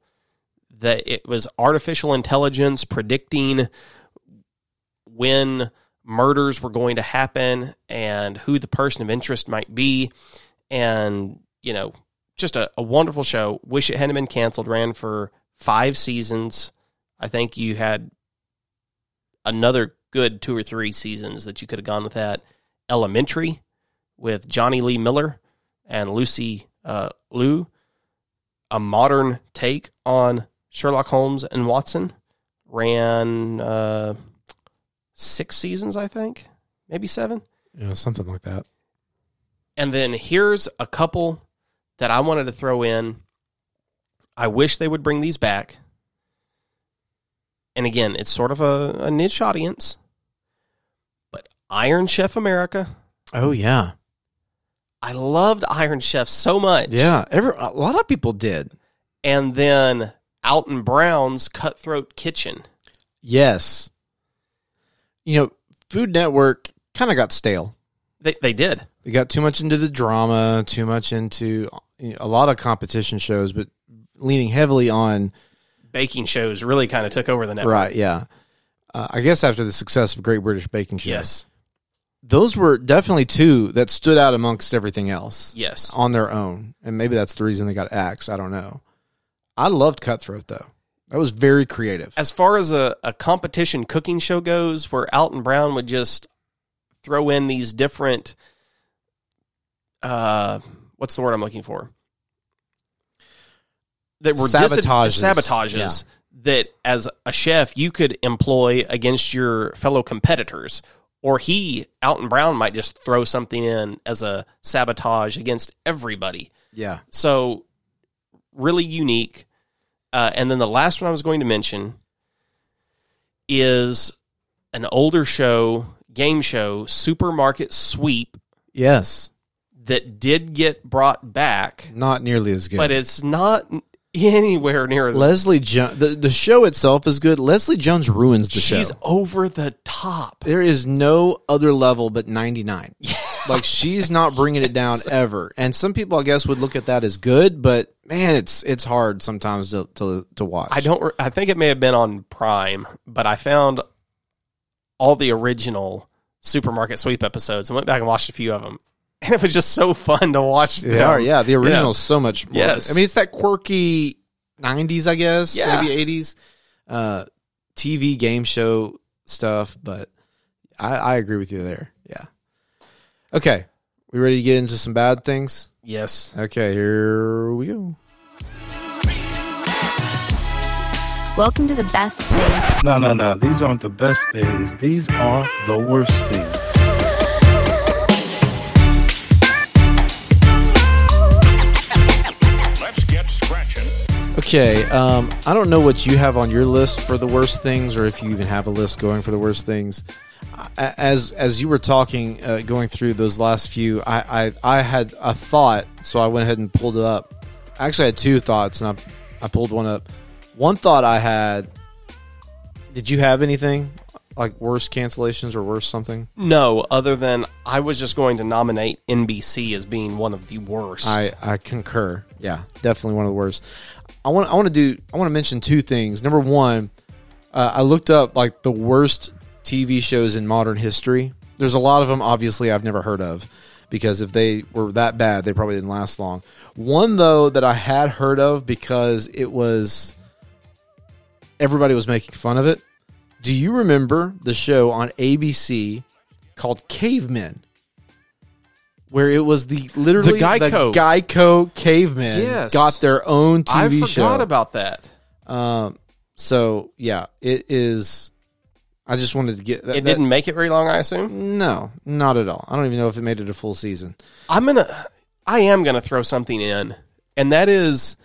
That it was artificial intelligence predicting when murders were going to happen and who the person of interest might be, and you know, just a, a wonderful show. Wish it hadn't been canceled. Ran for five seasons. I think you had another good two or three seasons that you could have gone with that. Elementary with Jonny Lee Miller and Lucy uh, Liu, a modern take on Sherlock Holmes and Watson, ran uh, six seasons, I think, maybe seven. yeah, something like that. And then here's a couple that I wanted to throw in. I wish they would bring these back. And again, it's sort of a, a niche audience. But Iron Chef America, Oh yeah, I loved Iron Chef so much. yeah. Every a lot of people did. And then Alton Brown's Cutthroat Kitchen. Yes. You know, Food Network kind of got stale. They they did. They got too much into the drama, too much into you know, a lot of competition shows, but leaning heavily on Baking shows really kind of took over the network. right. Yeah, uh, I guess after the success of Great British Baking Show, Yes. Those were definitely two that stood out amongst everything else Yes. on their own, and maybe that's the reason they got axed. I don't know. I loved Cutthroat though; that was very creative. As far as a, a competition cooking show goes, where Alton Brown would just throw in these different uh what's the word I'm looking for? That were dis- Sabotages. sabotages that as a chef you could employ against your fellow competitors. Or he, Alton Brown, might just throw something in as a sabotage against everybody. Yeah. So, really unique. Uh, and then the last one I was going to mention is an older show, game show, Supermarket Sweep, Yes. that did get brought back, Not nearly as good. but it's not anywhere near as. Leslie Jones. The, the show itself is good. Leslie Jones ruins the show. she's over the top. There is no other level but 99. Like she's not bringing it down ever. And some people, I guess, would look at that as good, but man, it's it's hard sometimes to to, to watch. I don't. re- I think it may have been on Prime, but I found all the original Supermarket Sweep episodes and went back and watched a few of them, and it was just so fun to watch. They them. are, yeah. The original is so much more. Yes. I mean, it's that quirky '90s, I guess, Yeah. maybe '80s uh, TV game show stuff. But I, I agree with you there. Yeah. Okay, we ready to get into some bad things? Yes. Okay, here we go. Welcome to the best things No, no, no. These aren't the best things. These are the worst things. Okay, um, I don't know what you have on your list for the worst things, or if you even have a list going for the worst things. As as you were talking, uh, going through those last few, I, I I had a thought, so I went ahead and pulled it up. I actually had two thoughts, and I I pulled one up. One thought I had. Did you have anything like worst cancellations or worse something? No, other than I was just going to nominate NBC as being one of the worst. I, I concur. Yeah, definitely one of the worst. I want I want to do I want to mention two things. Number one, uh, I looked up like the worst TV shows in modern history. There's a lot of them. Obviously, I've never heard of because if they were that bad, they probably didn't last long. One though that I had heard of because it was everybody was making fun of it. Do you remember the show on ABC called Cavemen? Where it was the literally The Geico. Geico cavemen Yes. got their own TV show. I forgot about that. um, so yeah, it is. I just wanted to get that, It didn't make it very long, I assume. No, not at all. I don't even know if it made it a full season. I'm gonna, I am gonna throw something in, and that is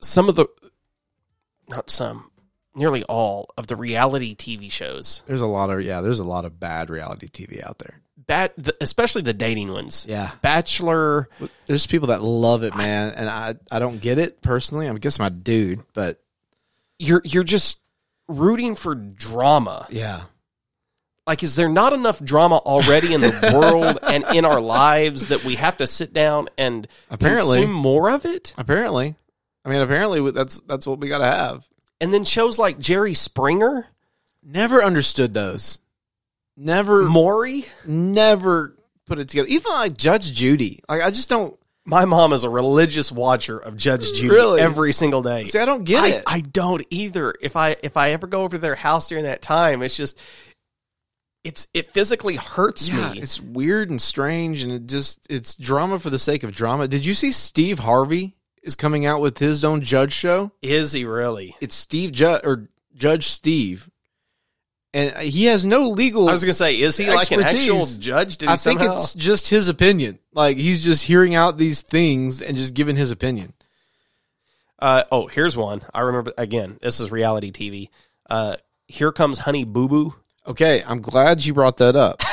some of the, not some, nearly all of the reality TV shows. There's a lot of yeah. There's a lot of bad reality TV out there. Bad, the, especially the dating ones. Yeah, Bachelor. there's people that love it, man, and I I don't get it personally. I guess I'm a dude, but You're you're just rooting for drama. yeah, Like, is there not enough drama already in the world and in our lives that we have to sit down and Apparently. consume more of it? apparently. I mean, apparently that's that's what we got to have. And then shows like Jerry Springer, Never understood those. Never, Maury. never put it together. Even like Judge Judy. Like I just don't My mom is a religious watcher of Judge Judy Really? every single day. see. I don't get I, it. I don't either. If I if I ever go over to their house during that time, it's just it's it physically hurts yeah, me. it's weird and strange, and it just it's drama for the sake of drama. Did you see Steve Harvey is coming out with his own judge show? Is he really? It's Steve Judge or Judge Steve, and he has no legal. I was gonna say, is he like an actual judge? Did I think somehow? it's just his opinion. Like he's just hearing out these things and just giving his opinion. Uh, oh, here's one. I remember again. This is reality TV. Uh, here comes Honey Boo Boo. Okay, I'm glad you brought that up.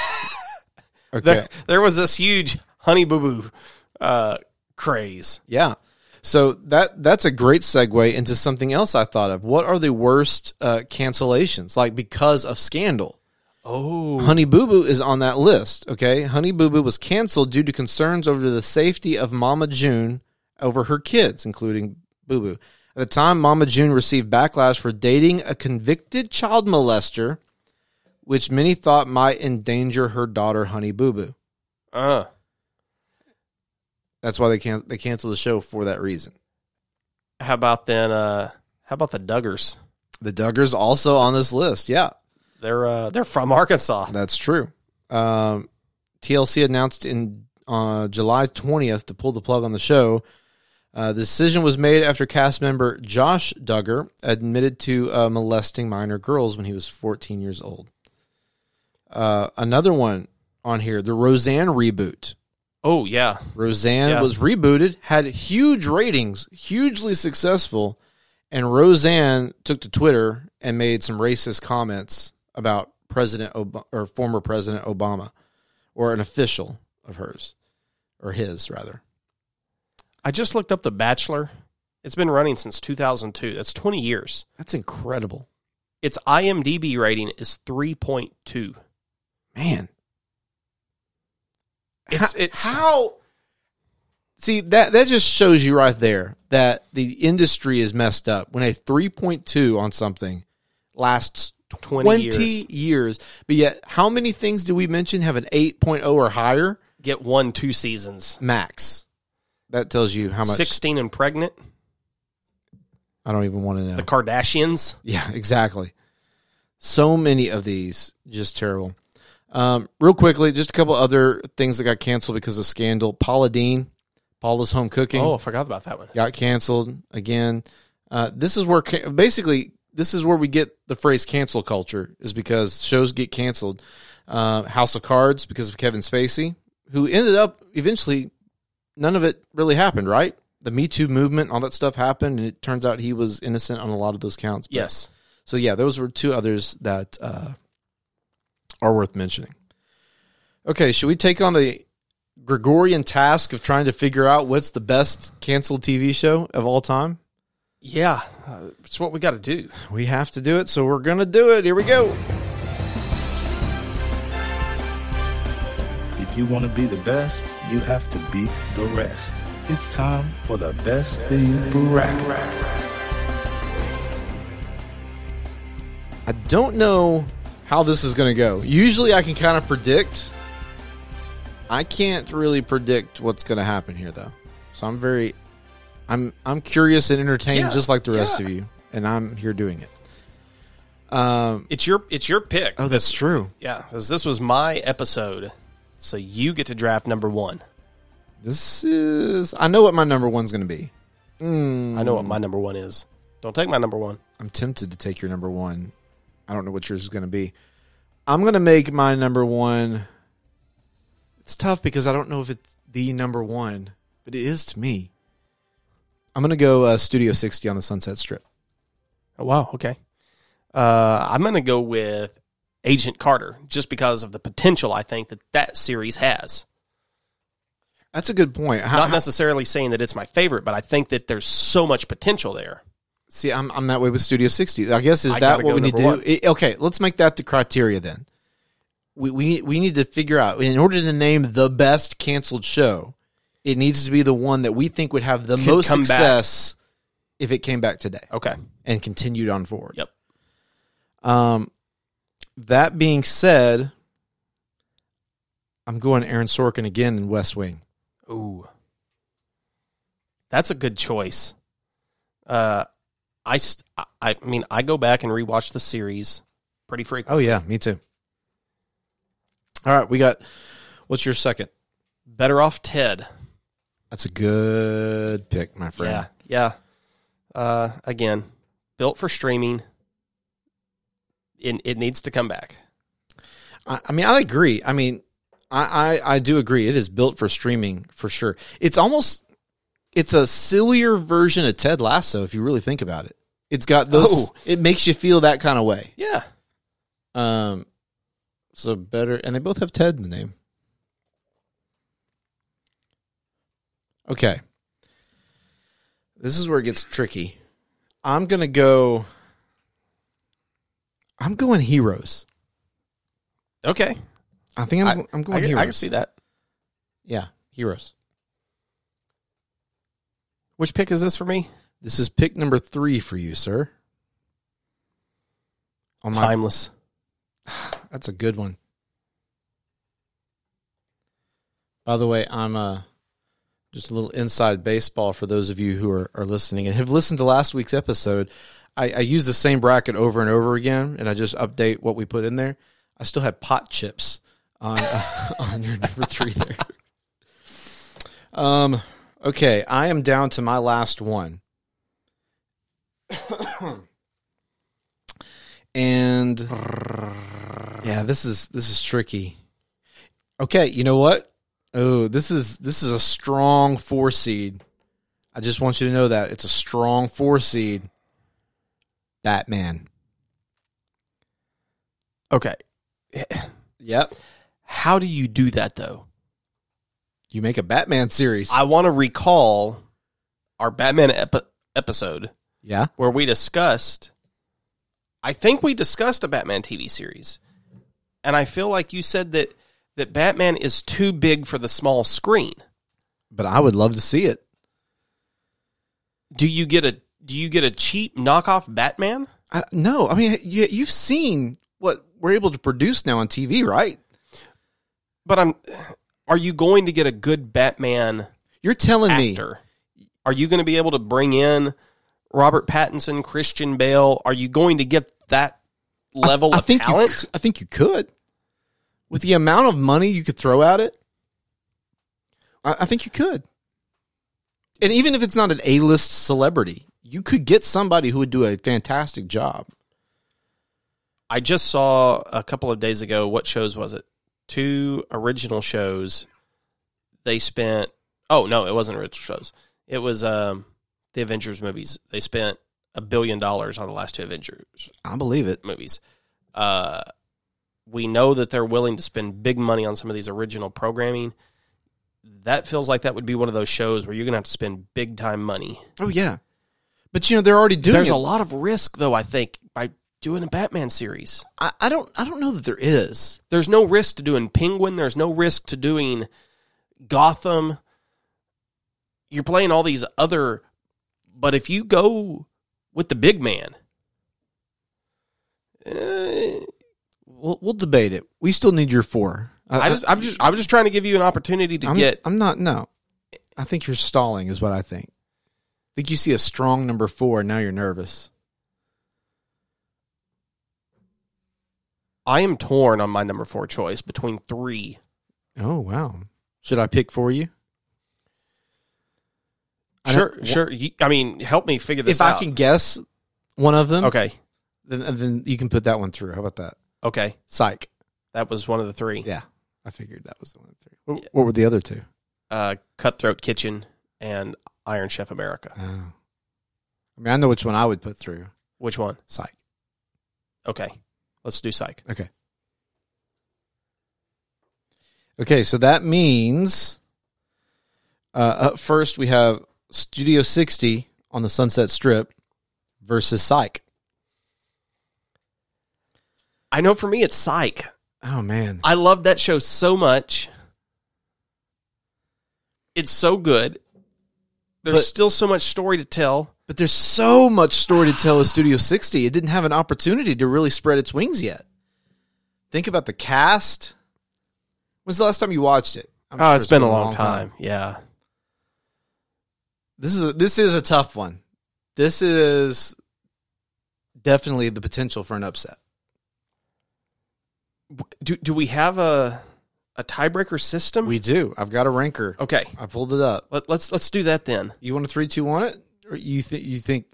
Okay, There, there was this huge Honey Boo Boo uh, craze. yeah. So that that's a great segue into something else I thought of. What are the worst uh, cancellations? Like because of scandal. Oh, Honey Boo Boo is on that list. Okay, Honey Boo Boo was canceled due to concerns over the safety of Mama June over her kids, including Boo Boo. At the time, Mama June received backlash for dating a convicted child molester, which many thought might endanger her daughter, Honey Boo Boo. uh, That's why they can they canceled the show for that reason. how about then? Uh, how about the Duggars? The Duggars also on this list. Yeah, They're uh, they're from Arkansas. That's true. Um, TLC announced in uh, July 20th to pull the plug on the show. Uh, the decision was made after cast member Josh Duggar admitted to uh, molesting minor girls when he was 14 years old. Uh, another one on here, the Roseanne reboot. Oh yeah, Roseanne Yeah. was rebooted, had huge ratings, hugely successful, and Roseanne took to Twitter and made some racist comments about President Ob- or former President Obama, or an official of hers, or his rather. I just looked up The Bachelor. It's been running since 2002. That's 20 years. That's incredible, Its IMDb rating is 3.2. man. It's how, it's how see that that just shows you right there that the industry is messed up when a 3.2 on something lasts 20 20 years. years. But yet, how many things do we mention have an 8.0 or higher get one two seasons. max? That tells you how much. 16 and pregnant. I don't even want to know. The Kardashians. Yeah, exactly. So many of these, just terrible. Um, real quickly, just a couple other things that got canceled because of scandal. Paula Deen, Paula's Home Cooking. Oh, I forgot about that one. got canceled again. Uh, this is where ca- basically this is where we get the phrase cancel culture is because shows get canceled. Uh, House of Cards because of Kevin Spacey, who ended up eventually none of it really happened, right? The Me Too movement, all that stuff happened, and it turns out he was innocent on a lot of those counts. But- Yes. So yeah, those were two others that uh, are worth mentioning. Okay, should we take on the Gregorian task of trying to figure out what's the best canceled TV show of all time? Yeah. Uh, it's what we got to do. We have to do it, so we're gonna do it. Here we go. If you want to be the best, you have to beat the rest. It's time for the best thing bracket. I don't know how this is gonna go. Usually, I can kind of predict. I can't really predict what's gonna happen here, though. So I'm very, I'm I'm curious and entertained, Yeah, just like the rest yeah. of you, and I'm here doing it. Um. It's your it's your pick. Oh, that's true. Yeah, 'cause this was my episode. So you get to draft number 1. This is. I know what my number one's going to be. Mm, I know what my number 1 is. Don't take my number 1. I'm tempted to take your number one. I don't know what yours is going to be. I'm going to make my number one. It's tough because I don't know if it's the number one, but it is to me. I'm going to go uh, Studio 60 on the Sunset Strip. Oh, wow. Okay. Uh, I'm going to go with Agent Carter just because of the potential I think that that series has. That's a good point. How, Not necessarily saying that it's my favorite, but I think that there's so much potential there. See, I'm, I'm that way with Studio 60. I guess is I that what we need to number do? I- okay, let's make that the criteria then. We we we need to figure out in order to name the best canceled show, it needs to be the one that we think would have the Could most come back. success if it came back today Okay. and continued on forward. Yep. Um, that being said, I'm going Aaron Sorkin again in West Wing. Ooh. That's a good choice. Uh, I, I mean, I go back and rewatch the series pretty frequently. Oh yeah, me too. All right, we got. What's your second? Better off Ted. That's a good pick, my friend. Yeah. Yeah. Uh, again, built for streaming. It, it needs to come back. I, I mean, I agree. I mean, I, I I do agree. It is built for streaming for sure. It's almost it's a sillier version of Ted Lasso if you really think about it. It's got those. Oh. It makes you feel that kind of way. Yeah. Um, so better, and they both have Ted in the name. Okay, this is where it gets tricky. I'm gonna go. I'm going heroes. Okay. I think I'm, I, I'm going I, heroes. I can see that. Yeah, heroes. Which pick is this for me? This is pick number three for you, sir. On my, Timeless. that's a good one. By the way, I'm uh, just a little inside baseball for those of you who are, are listening and have listened to last week's episode. I, I use the same bracket over and over again, and I just update what we put in there. I still have pot chips on uh, on your number three there. Um. Okay, I am down to my last one. And yeah, this is this is tricky. Okay, you know what? Oh, this is this is a strong four seed. I just want you to know that it's a strong four seed. Batman. Okay. Yep. How do you do that though? You make a Batman series. I want to recall our Batman epi- episode yeah. where we discussed I think we discussed a Batman TV series. And I feel like you said that that Batman is too big for the small screen. But I would love to see it. Do you get a do you get a cheap knockoff Batman? I, no, I mean you, you've seen what we're able to produce now on TV, right? But I'm are you going to get a good Batman You're telling me? Are you going to be able to bring in Robert Pattinson, Christian Bale? Are you going to get that level I, I of think talent? You, I think you could, with the amount of money you could throw at it. I, I think you could, and even if it's not an A-list celebrity, you could get somebody who would do a fantastic job. I just saw a couple of days ago. What shows was it? Two original shows. They spent. Oh no, it wasn't original shows. It was um, the Avengers movies. They spent a billion dollars on the last two Avengers I believe it. movies. Uh, we know that they're willing to spend big money on some of these original programming. That feels like that would be one of those shows where you're going to have to spend big time money. Oh yeah, but you know they're already doing. There's it. a lot of risk, though. I think by doing a Batman series, I, I don't. I don't know that there is. there's no risk to doing Penguin. There's no risk to doing Gotham. You're playing all these other, but if you go with the big man, eh, We'll, we'll debate it. We still need your four. I just, I'm just, I was just trying to give you an opportunity to I'm, get. I'm not. No, I think you're stalling. Is what I think. I think you see a strong number four, and now you're nervous. I am torn on my number four choice between three. Oh wow! Should I pick for you? I Sure, don't- sure. You, I mean, help me figure this If out. If I can guess one of them, Okay, then then you can put that one through. How about that? okay. Psych. That was one of the three. Yeah, I figured that was the one. of the Three. What, what were the other two? Uh, Cutthroat Kitchen and Iron Chef America. Oh. I mean, I know which one I would put through. Which one? Psych. Okay, let's do Psych. Okay. Okay, so that means uh, up first we have Studio 60 on the Sunset Strip versus Psych. I know for me it's Psych. Oh man, I love that show so much. It's so good. There's But- still so much story to tell. but there's so much story to tell with Studio 60. It didn't have an opportunity to really spread its wings yet. Think about the cast. When's the last time you watched it? I'm oh, sure it's been, a long, time. Yeah. This is a, this is a tough one. This is definitely the potential for an upset. Do do we have a a tiebreaker system? We do. I've got a ranker. okay. I pulled it up. Let, let's let's do that then. You want a three, two, one it, or you think you think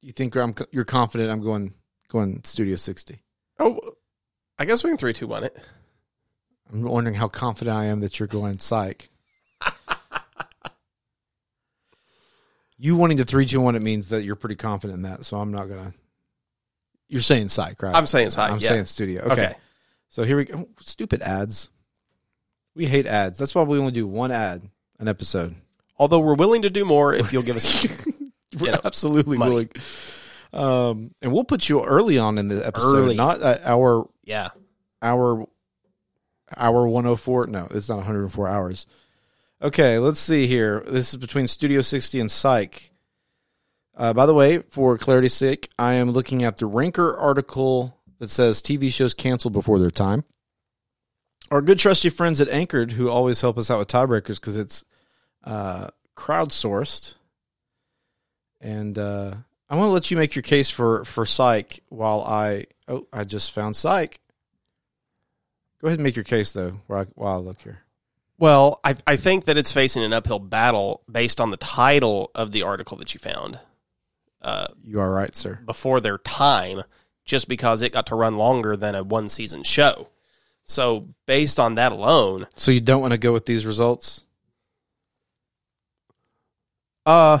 you think I'm you're confident I'm going going Studio 60? Oh, I guess we can three, two, one it. I'm wondering how confident I am that you're going Psych. you wanting the three, two, one it means that you're pretty confident in that. So I'm not gonna. You're saying Psych, right? I'm saying Psych. I'm yeah. saying Studio. Okay. Okay. So here we go. Stupid ads. We hate ads. That's why we only do one ad an episode. Although we're willing to do more if you'll give us. We're know, absolutely money. willing. Um, and we'll put you early on in the episode, Early. not uh, our yeah. hour hour 104 no it's not 104 hours okay let's see here. This is between studio 60 and psych. Uh, by the way for clarity's sake i am looking at the ranker article that says tv shows canceled before their time. Our good trusty friends at Ranker who always help us out with tiebreakers because it's uh, crowdsourced. And uh, i want to let you make your case for for psych while i oh i just found psych. Go ahead and make your case though, while I, while I look here. Well, I, I think that it's facing an uphill battle based on the title of the article that you found uh, You are right, sir. before their time, just because it got to run longer than a one season show. So, based on that alone, So you don't want to go with these results? uh,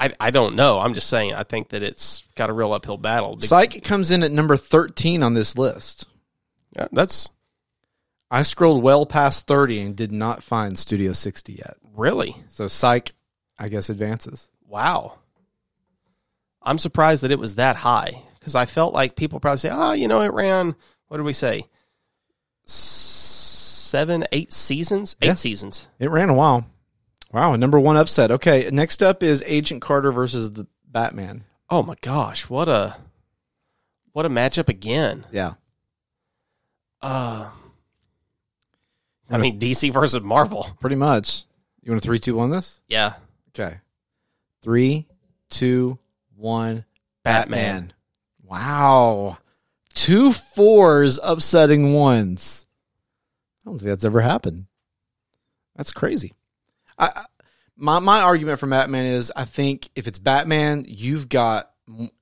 I, I don't know. I'm just saying, I think that it's got a real uphill battle. Psych comes in at number 13 on this list. Yeah, that's I scrolled well past 30 and did not find Studio 60 yet. really So Psych, I guess, advances. wow. I'm surprised that it was that high because I felt like people probably say, oh, you know, it ran, what did we say? Seven, eight seasons? Eight Yeah. seasons. It ran a while. Wow, number one upset. Okay, next up is Agent Carter versus the Batman. Oh my gosh, what a what a matchup again. Yeah. Uh I mean DC versus Marvel. Pretty much. You want a three, two, one this? Yeah. Okay. Three, two, one. Batman. Wow. Two fours upsetting ones. I don't think that's ever happened. That's crazy. I, I my my argument for Batman is I think if it's Batman, you've got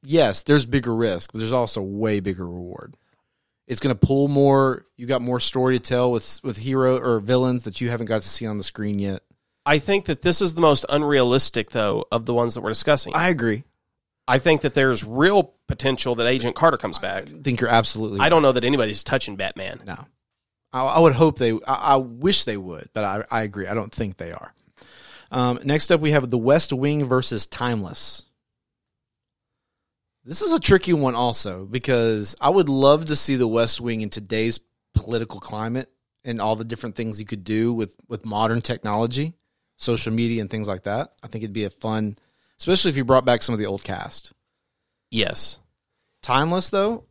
yes, there's bigger risk, but there's also way bigger reward. It's going to pull more. You got more story to tell with with hero or villains that you haven't got to see on the screen yet. I think that this is the most unrealistic though of the ones that we're discussing. I, agree. I think that there's real potential that Agent Carter comes back. I think you're absolutely. I don't know that anybody's touching Batman. No, I, I would hope they. I, I wish they would, but I, I agree. I don't think they are. Um, next up, we have the West Wing versus Timeless. This is a tricky one, also, because I would love to see the West Wing in today's political climate and all the different things you could do with with modern technology, social media, and things like that. I think it'd be a fun, especially if you brought back some of the old cast. Yes. Timeless, though,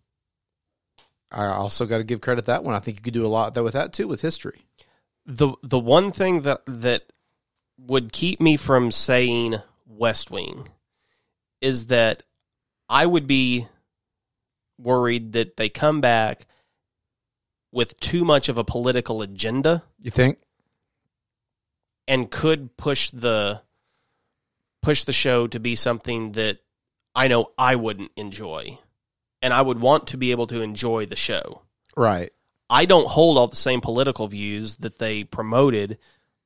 I also got to give credit that one. I think you could do a lot that with that too, with history. the the one thing that that would keep me from saying West Wing is that I would be worried that they come back with too much of a political agenda You think? and could push the push the show to be something that I know I wouldn't enjoy and I would want to be able to enjoy the show. Right. I don't hold all the same political views that they promoted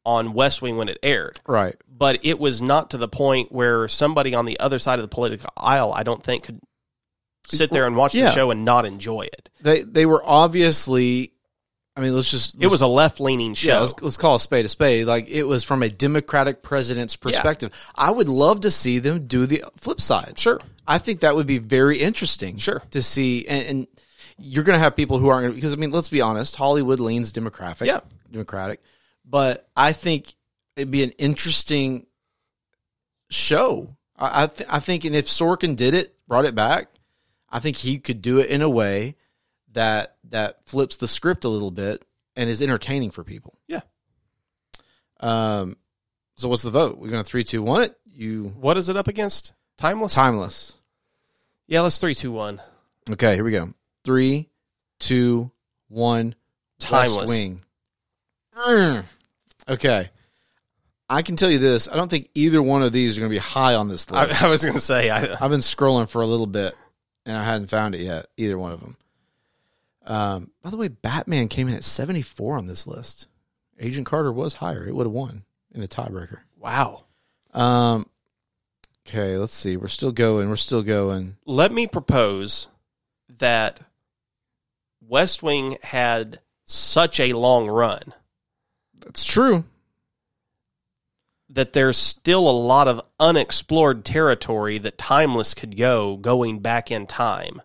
on West Wing when it aired. Right. But it was not to the point where somebody on the other side of the political aisle, I don't think, could sit there and watch Yeah. the show and not enjoy it. They they were obviously. I mean, let's just. It was a left leaning show. Yeah, let's, let's call a spade a spade. Like it was from a Democratic president's perspective. I would love to see them do the flip side. Sure. I think that would be very interesting. Sure. To see, and, and you're going to have people who aren't going to, because I mean, let's be honest, Hollywood leans Democratic. Yeah. Democratic. But I think it'd be an interesting show. I I, th- I think, and if Sorkin did it, brought it back, I think he could do it in a way that that flips the script a little bit and is entertaining for people. Yeah. Um. So what's the vote? We're going to three, two, one. It you What is it up against? Timeless? timeless. Yeah, let's three, two, one. Okay, here we go. Three, two, one. West Timeless. Wing. Mm. Okay. I can tell you this. I don't think either one of these are going to be high on this list. I, I was going to say, I, I've been scrolling for a little bit and I hadn't found it yet. Either one of them. Um, by the way, Batman came in at 74 on this list. Agent Carter was higher. It would have won in a tiebreaker. wow. Um, okay, let's see. We're still going. We're still going. Let me propose that West Wing had such a long run That's true. that there's still a lot of unexplored territory that Timeless could go going back in time.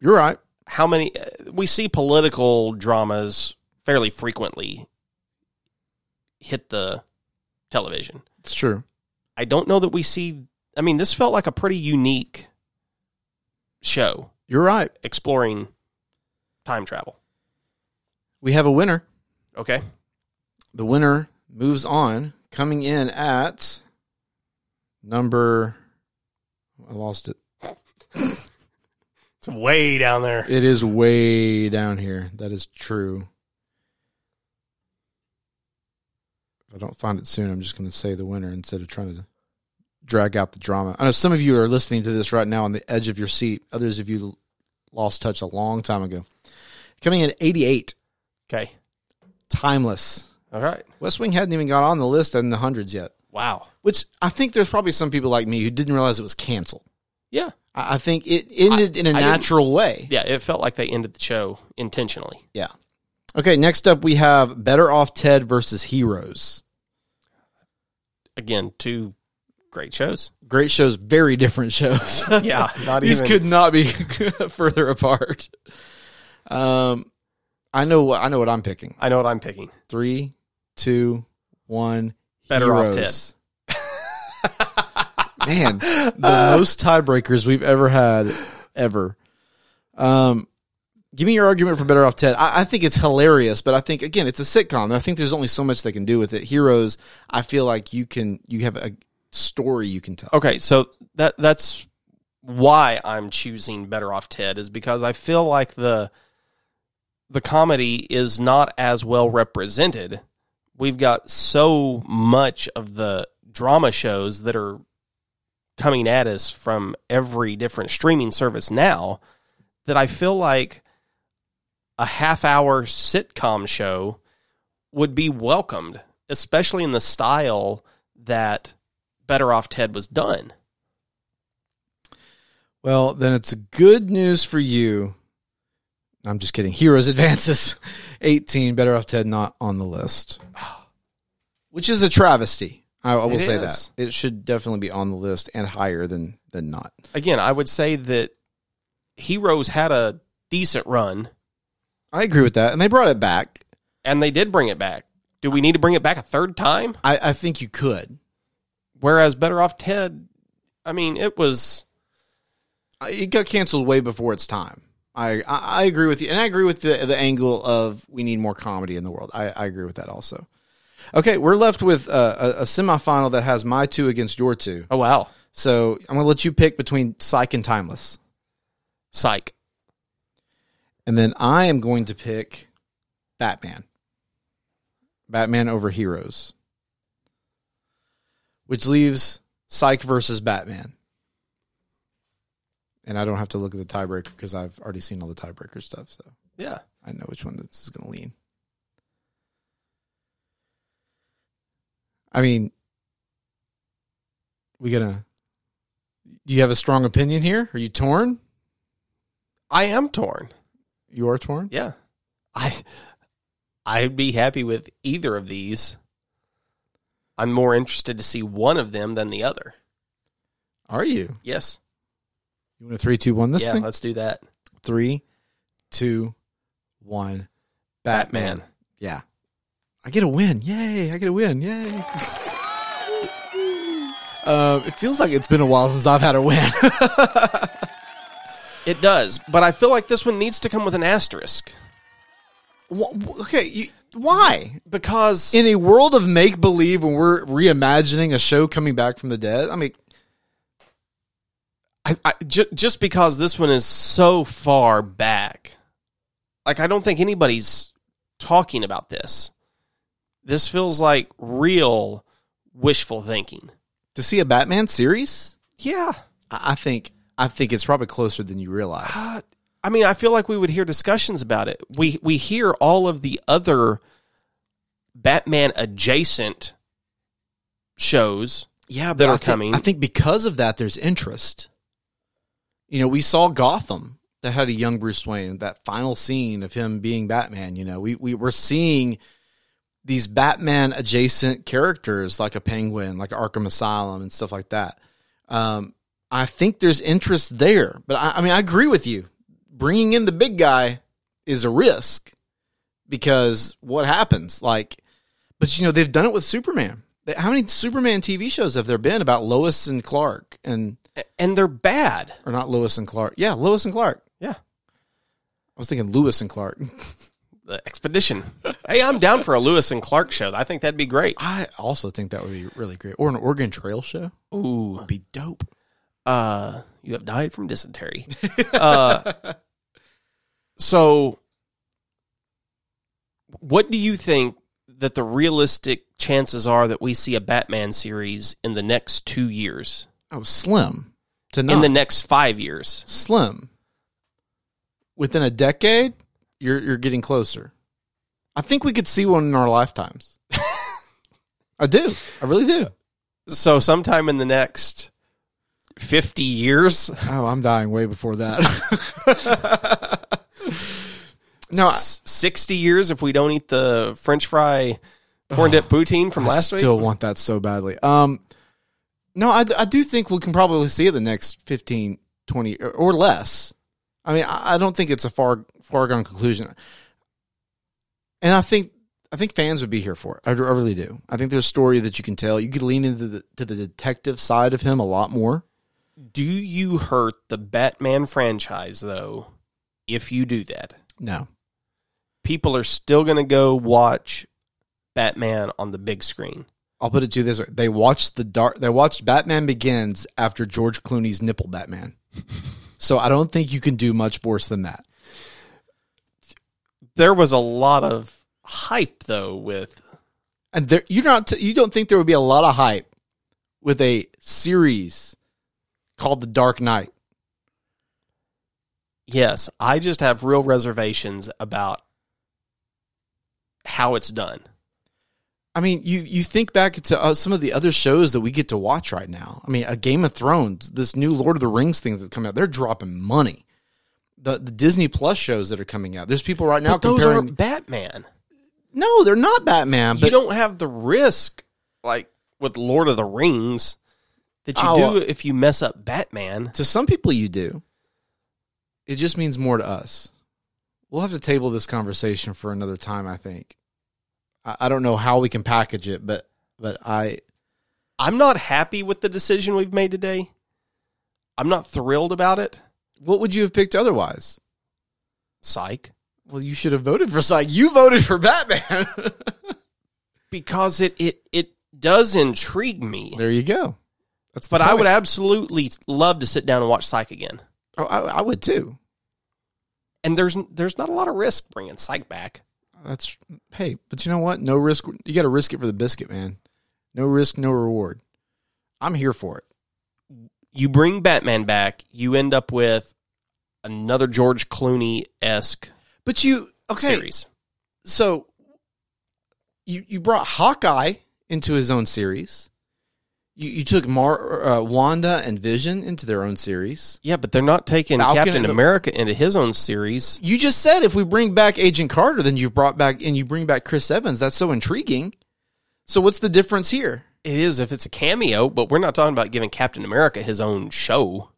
You're right. How many uh, we see political dramas fairly frequently hit the television. It's true. I don't know that we see I mean this felt like a pretty unique show You're right. exploring time travel. We have a winner. Okay? The winner moves on, coming in at number. I lost it. It's way down there. It is way down here. That is true. If I don't find it soon, I'm just going to say the winner instead of trying to drag out the drama. I know some of you are listening to this right now on the edge of your seat. Others of you lost touch a long time ago. Coming in at 88, Okay. Timeless. All right. West Wing hadn't even got on the list in the hundreds yet, Wow. which I think there's probably some people like me who didn't realize it was canceled. Yeah. I I think it ended in a I natural way. Yeah. It felt like they ended the show intentionally. Yeah. Okay, next up we have Better Off Ted versus Heroes. Again, two great shows. Great shows, very different shows. Yeah. Not These even. could not be further apart. Um, I know what I know what I'm picking. I know what I'm picking. Three, two, one. Better Off Heroes. Man, the most tiebreakers we've ever had, ever. Um, give me your argument for Better Off Ted. I, I think it's hilarious, but I think again, it's a sitcom. I think there's only so much they can do with it. Heroes, I feel like you can you have a story you can tell. Okay, so that that's why I'm choosing Better Off Ted is because I feel like the the comedy is not as well represented. We've got so much of the drama shows that are coming at us from every different streaming service now that I feel like a half hour sitcom show would be welcomed, especially in the style that Better Off Ted was done. Well, then it's good news for you. I'm just kidding. Heroes advances 18. Better off Ted not on the list, which is a travesty. I, I will It say is. that it should definitely be on the list and higher than than not. Again, I would say that Heroes had a decent run I agree with that, and they brought it back. and they did bring it back. Do we need to bring it back a third time? I, I think you could. Whereas Better Off Ted, I mean, it was I- It got canceled way before its time. I, I agree with you, and I agree with the the angle of we need more comedy in the world. I, I agree with that also. Okay, we're left with uh, a, a semifinal that has my two against your two. oh wow, So I'm gonna let you pick between Psych and Timeless, psych. and then I am going to pick Batman. Batman over Heroes, which leaves Psych versus Batman. And I don't have to look at the tiebreaker because I've already seen all the tiebreaker stuff, so Yeah, I know which one this is going to lean. I mean, we gonna. Do you have a strong opinion here? Are you torn? I am torn. You are torn. Yeah, I I'd be happy with either of these. I'm more interested to see one of them than the other. Are you? Yes. You want a three, two, one? This yeah, thing. let's do that. Three, two, one. Batman. Batman. Yeah. I get a win. Yay. I get a win. Yay. uh, it feels like it's been a while since I've had a win. It does, but I feel like this one needs to come with an asterisk Wh- okay. You, why? because In a world of make believe, when we're reimagining a show coming back from the dead, I mean, I, I, ju- just because this one is so far back, like I don't think anybody's talking about this. This feels like real wishful thinking. to see a Batman series, Yeah, I I think I think it's probably closer than you realize. Uh, I mean, I feel like we would hear discussions about it. We we hear all of the other Batman adjacent shows. yeah, that I are think- coming. I think because of that, there's interest. You know, we saw Gotham that had a young Bruce Wayne. That final scene of him being Batman. You know, we we were seeing these Batman adjacent characters like a Penguin, like Arkham Asylum, and stuff like that. Um, I think there's interest there, but I, I mean, I agree with you. Bringing in the big guy is a risk because what happens? Like, but you know, they've done it with Superman. How many Superman TV shows have there been about Lois and Clark and And they're bad. or not Lewis and Clark? Yeah, Lewis and Clark. Yeah. I was thinking Lewis and Clark. The expedition. hey, I'm down for a Lewis and Clark show. I think that'd be great. I also think that would be really great. Or an Oregon Trail show Ooh. would be dope. uh, you have died from dysentery. uh, so, what do you think that the realistic chances are that we see a Batman series in the next two years, Oh, slim to in the next five years. slim. Within a decade, you're you're getting closer. I think we could see one in our lifetimes. I do. I really do. So sometime in the next fifty years, Oh, I'm dying way before that. no, I, sixty years if we don't eat the French fry corn dip poutine from I last week. still want that so badly. Um, no, I, I do think we can probably see it the next 15, 20 or, or less. I mean, I, I don't think it's a far far gone conclusion. And I think I think fans would be here for it. I, I really do. I think there's a story that you can tell. You could lean into the to the detective side of him a lot more. Do you hurt the Batman franchise though? If you do that, No, people are still going to go watch Batman on the big screen. I'll put it to you this way: they watched the dark. They watched Batman Begins after George Clooney's nipple Batman. so I don't think you can do much worse than that. There was a lot of hype though with And there, you not you don't think there would be a lot of hype with a series called The Dark Knight? yes, I just have real reservations about how it's done. I mean, you you think back to uh, some of the other shows that we get to watch right now. I mean, a Game of Thrones, this new Lord of the Rings things that's coming out, they're dropping money. The the Disney Plus shows that are coming out. There's people right now But those comparing. aren't Batman. no, they're not Batman. But you don't have the risk like with Lord of the Rings that you Oh, do if you mess up Batman. to some people, you do. It just means more to us. We'll have to table this conversation for another time. I think. I, don't know how we can package it, but but I I'm not happy with the decision we've made today. I'm not thrilled about it. what would you have picked otherwise? Psych. Well, you should have voted for Psych. You voted for Batman. Because it it it does intrigue me. there you go. That's But I would absolutely love to sit down and watch Psych again. Oh, I, I would too. And there's there's not a lot of risk bringing Psych back. That's hey, but you know what? No risk. You got to risk it for the biscuit, man. No risk, no reward. I'm here for it. You bring Batman back, you end up with another George Clooney esque But you okay? series. So you you brought Hawkeye into his own series. You you took Mar uh, Wanda and Vision into their own series. Yeah, but they're not taking Falcon Captain and the- America into his own series. You just said if we bring back Agent Carter, then you've brought back and you bring back Chris Evans. That's so intriguing. So what's the difference here? It is if it's a cameo, but we're not talking about giving Captain America his own show.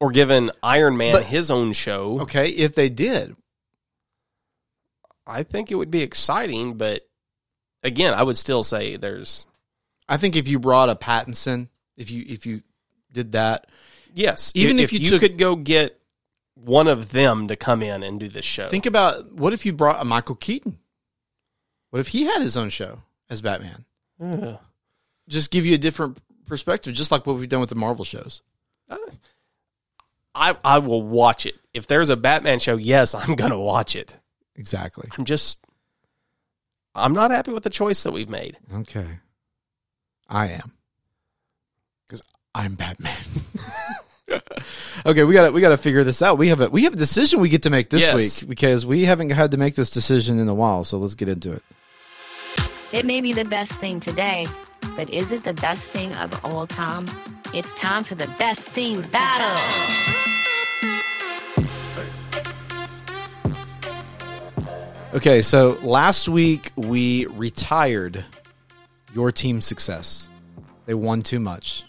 Or giving Iron Man But- his own show. Okay, if they did, I think it would be exciting, but again, I would still say there's I think if you brought a Pattinson, if you if you did that, yes, Even if, if you you took- could go get one of them to come in and do this show. think about what if you brought a Michael Keaton? What if he had his own show as Batman? Ugh. Just give you a different perspective, just like what we've done with the Marvel shows. Uh, I I will watch it. If there's a Batman show, yes, I'm gonna watch it. Exactly. I'm just I'm not happy with the choice that we've made. Okay. I am. Because I'm Batman. okay, we got to we got to figure this out. We have a we have a decision we get to make this Yes. week because we haven't had to make this decision in a while. So let's get into it. It may be the best thing today, but is it the best thing of all time? It's time for the best thing battle. Okay, so last week we retired your team's success. They won too much.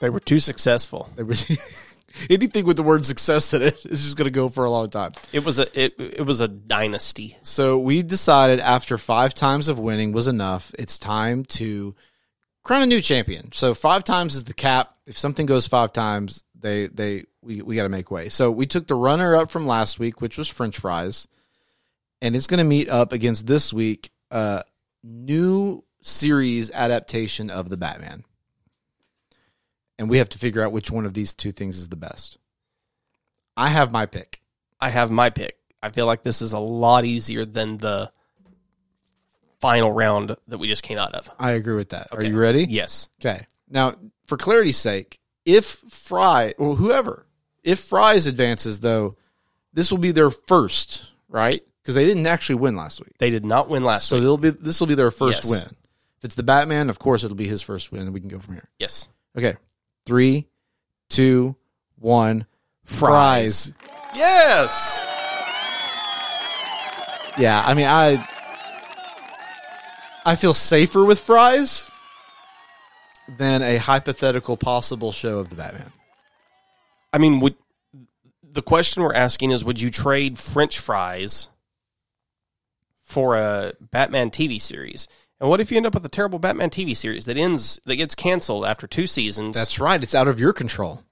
They were too successful. They were anything with the word success in it is just going to go for a long time. It was a it, it was a dynasty. So we decided after five times of winning was enough. It's time to crown a new champion. So five times is the cap. If something goes five times, they they we, we got to make way. So we took the runner up from last week, which was French fries, and it's going to meet up against this week uh new series adaptation of the Batman. And we have to figure out which one of these two things is the best. I have my pick. I have my pick. I feel like this is a lot easier than the final round that we just came out of. I agree with that. Are you ready? Yes. Okay. Now, for clarity's sake, if Fry or whoever, if Fry's advances though, this will be their first, right? Because they didn't actually win last week. They did not win last So week. they'll be this will be their first Yes. win. If it's the Batman, of course it'll be his first win, and we can go from here. Yes. Okay. Three, two, one. Fries. Yes. Yeah, I mean I I feel safer with fries than a hypothetical possible show of the Batman. I mean, would the question we're asking is would you trade french fries for a Batman TV series? And what if you end up with a terrible Batman TV series that ends that gets canceled after two seasons? That's right. It's out of your control.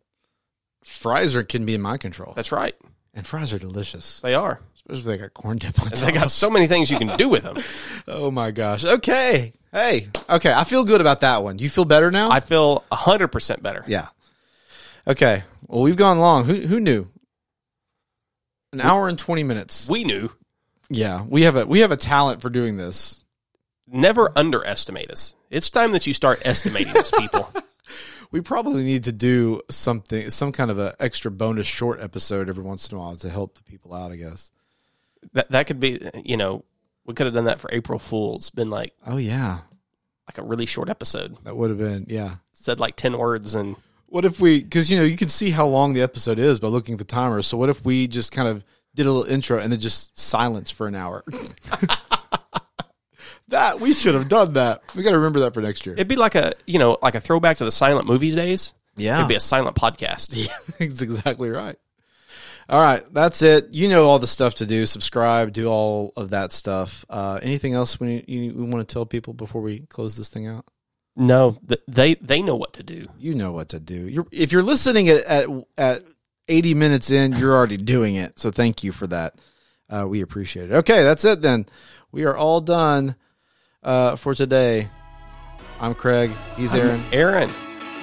Fries are, can be in my control. That's right. And fries are delicious. They are. Especially if they got corn dip on top. they got so many things you can do with them. oh my gosh. Okay. Hey. Okay. I feel good about that one. You feel better now? I feel hundred percent better. yeah. Okay. Well, we've gone long. Who who knew? An hour and 20 minutes. We knew. yeah. We have a we have a talent for doing this. Never underestimate us. It's time that you start estimating us, people. We probably need to do something some kind of a extra bonus short episode every once in a while to help the people out, I guess. That that could be, you know, we could have done that for April Fools. Been like Oh yeah. like a really short episode. That would have been yeah. Said like ten words and What if we, because you know, you can see how long the episode is by looking at the timer. So what if we just kind of did a little intro and then just silence for an hour? that we should have done that. We got to remember that for next year. it'd be like a you know like a throwback to the silent movies days. Yeah, It'd be a silent podcast. Yeah, that's exactly right. All right, that's it. You know all the stuff to do. Subscribe, do all of that stuff. Uh, anything else we you, we want to tell people before we close this thing out? No, th- they they know what to do. You know what to do. You're, if you're listening at, at at 80 minutes in, you're already doing it. So thank you for that. Uh, we appreciate it. Okay, that's it then. We are all done uh, for today. I'm Craig. He's Aaron. Aaron,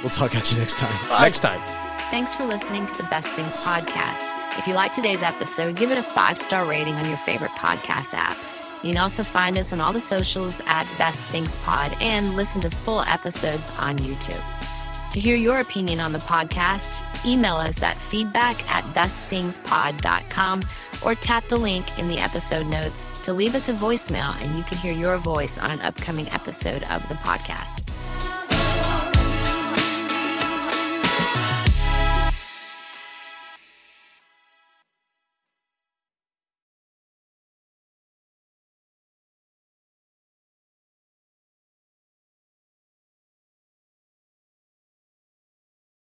We'll talk at you next time. next time. Thanks for listening to the Best Things podcast. If you like today's episode, give it a five star rating on your favorite podcast app. You can also find us on all the socials at Best Things Pod and listen to full episodes on YouTube. To hear your opinion on the podcast, email us at feedback at bestthingspod.com or tap the link in the episode notes to leave us a voicemail and you can hear your voice on an upcoming episode of the podcast.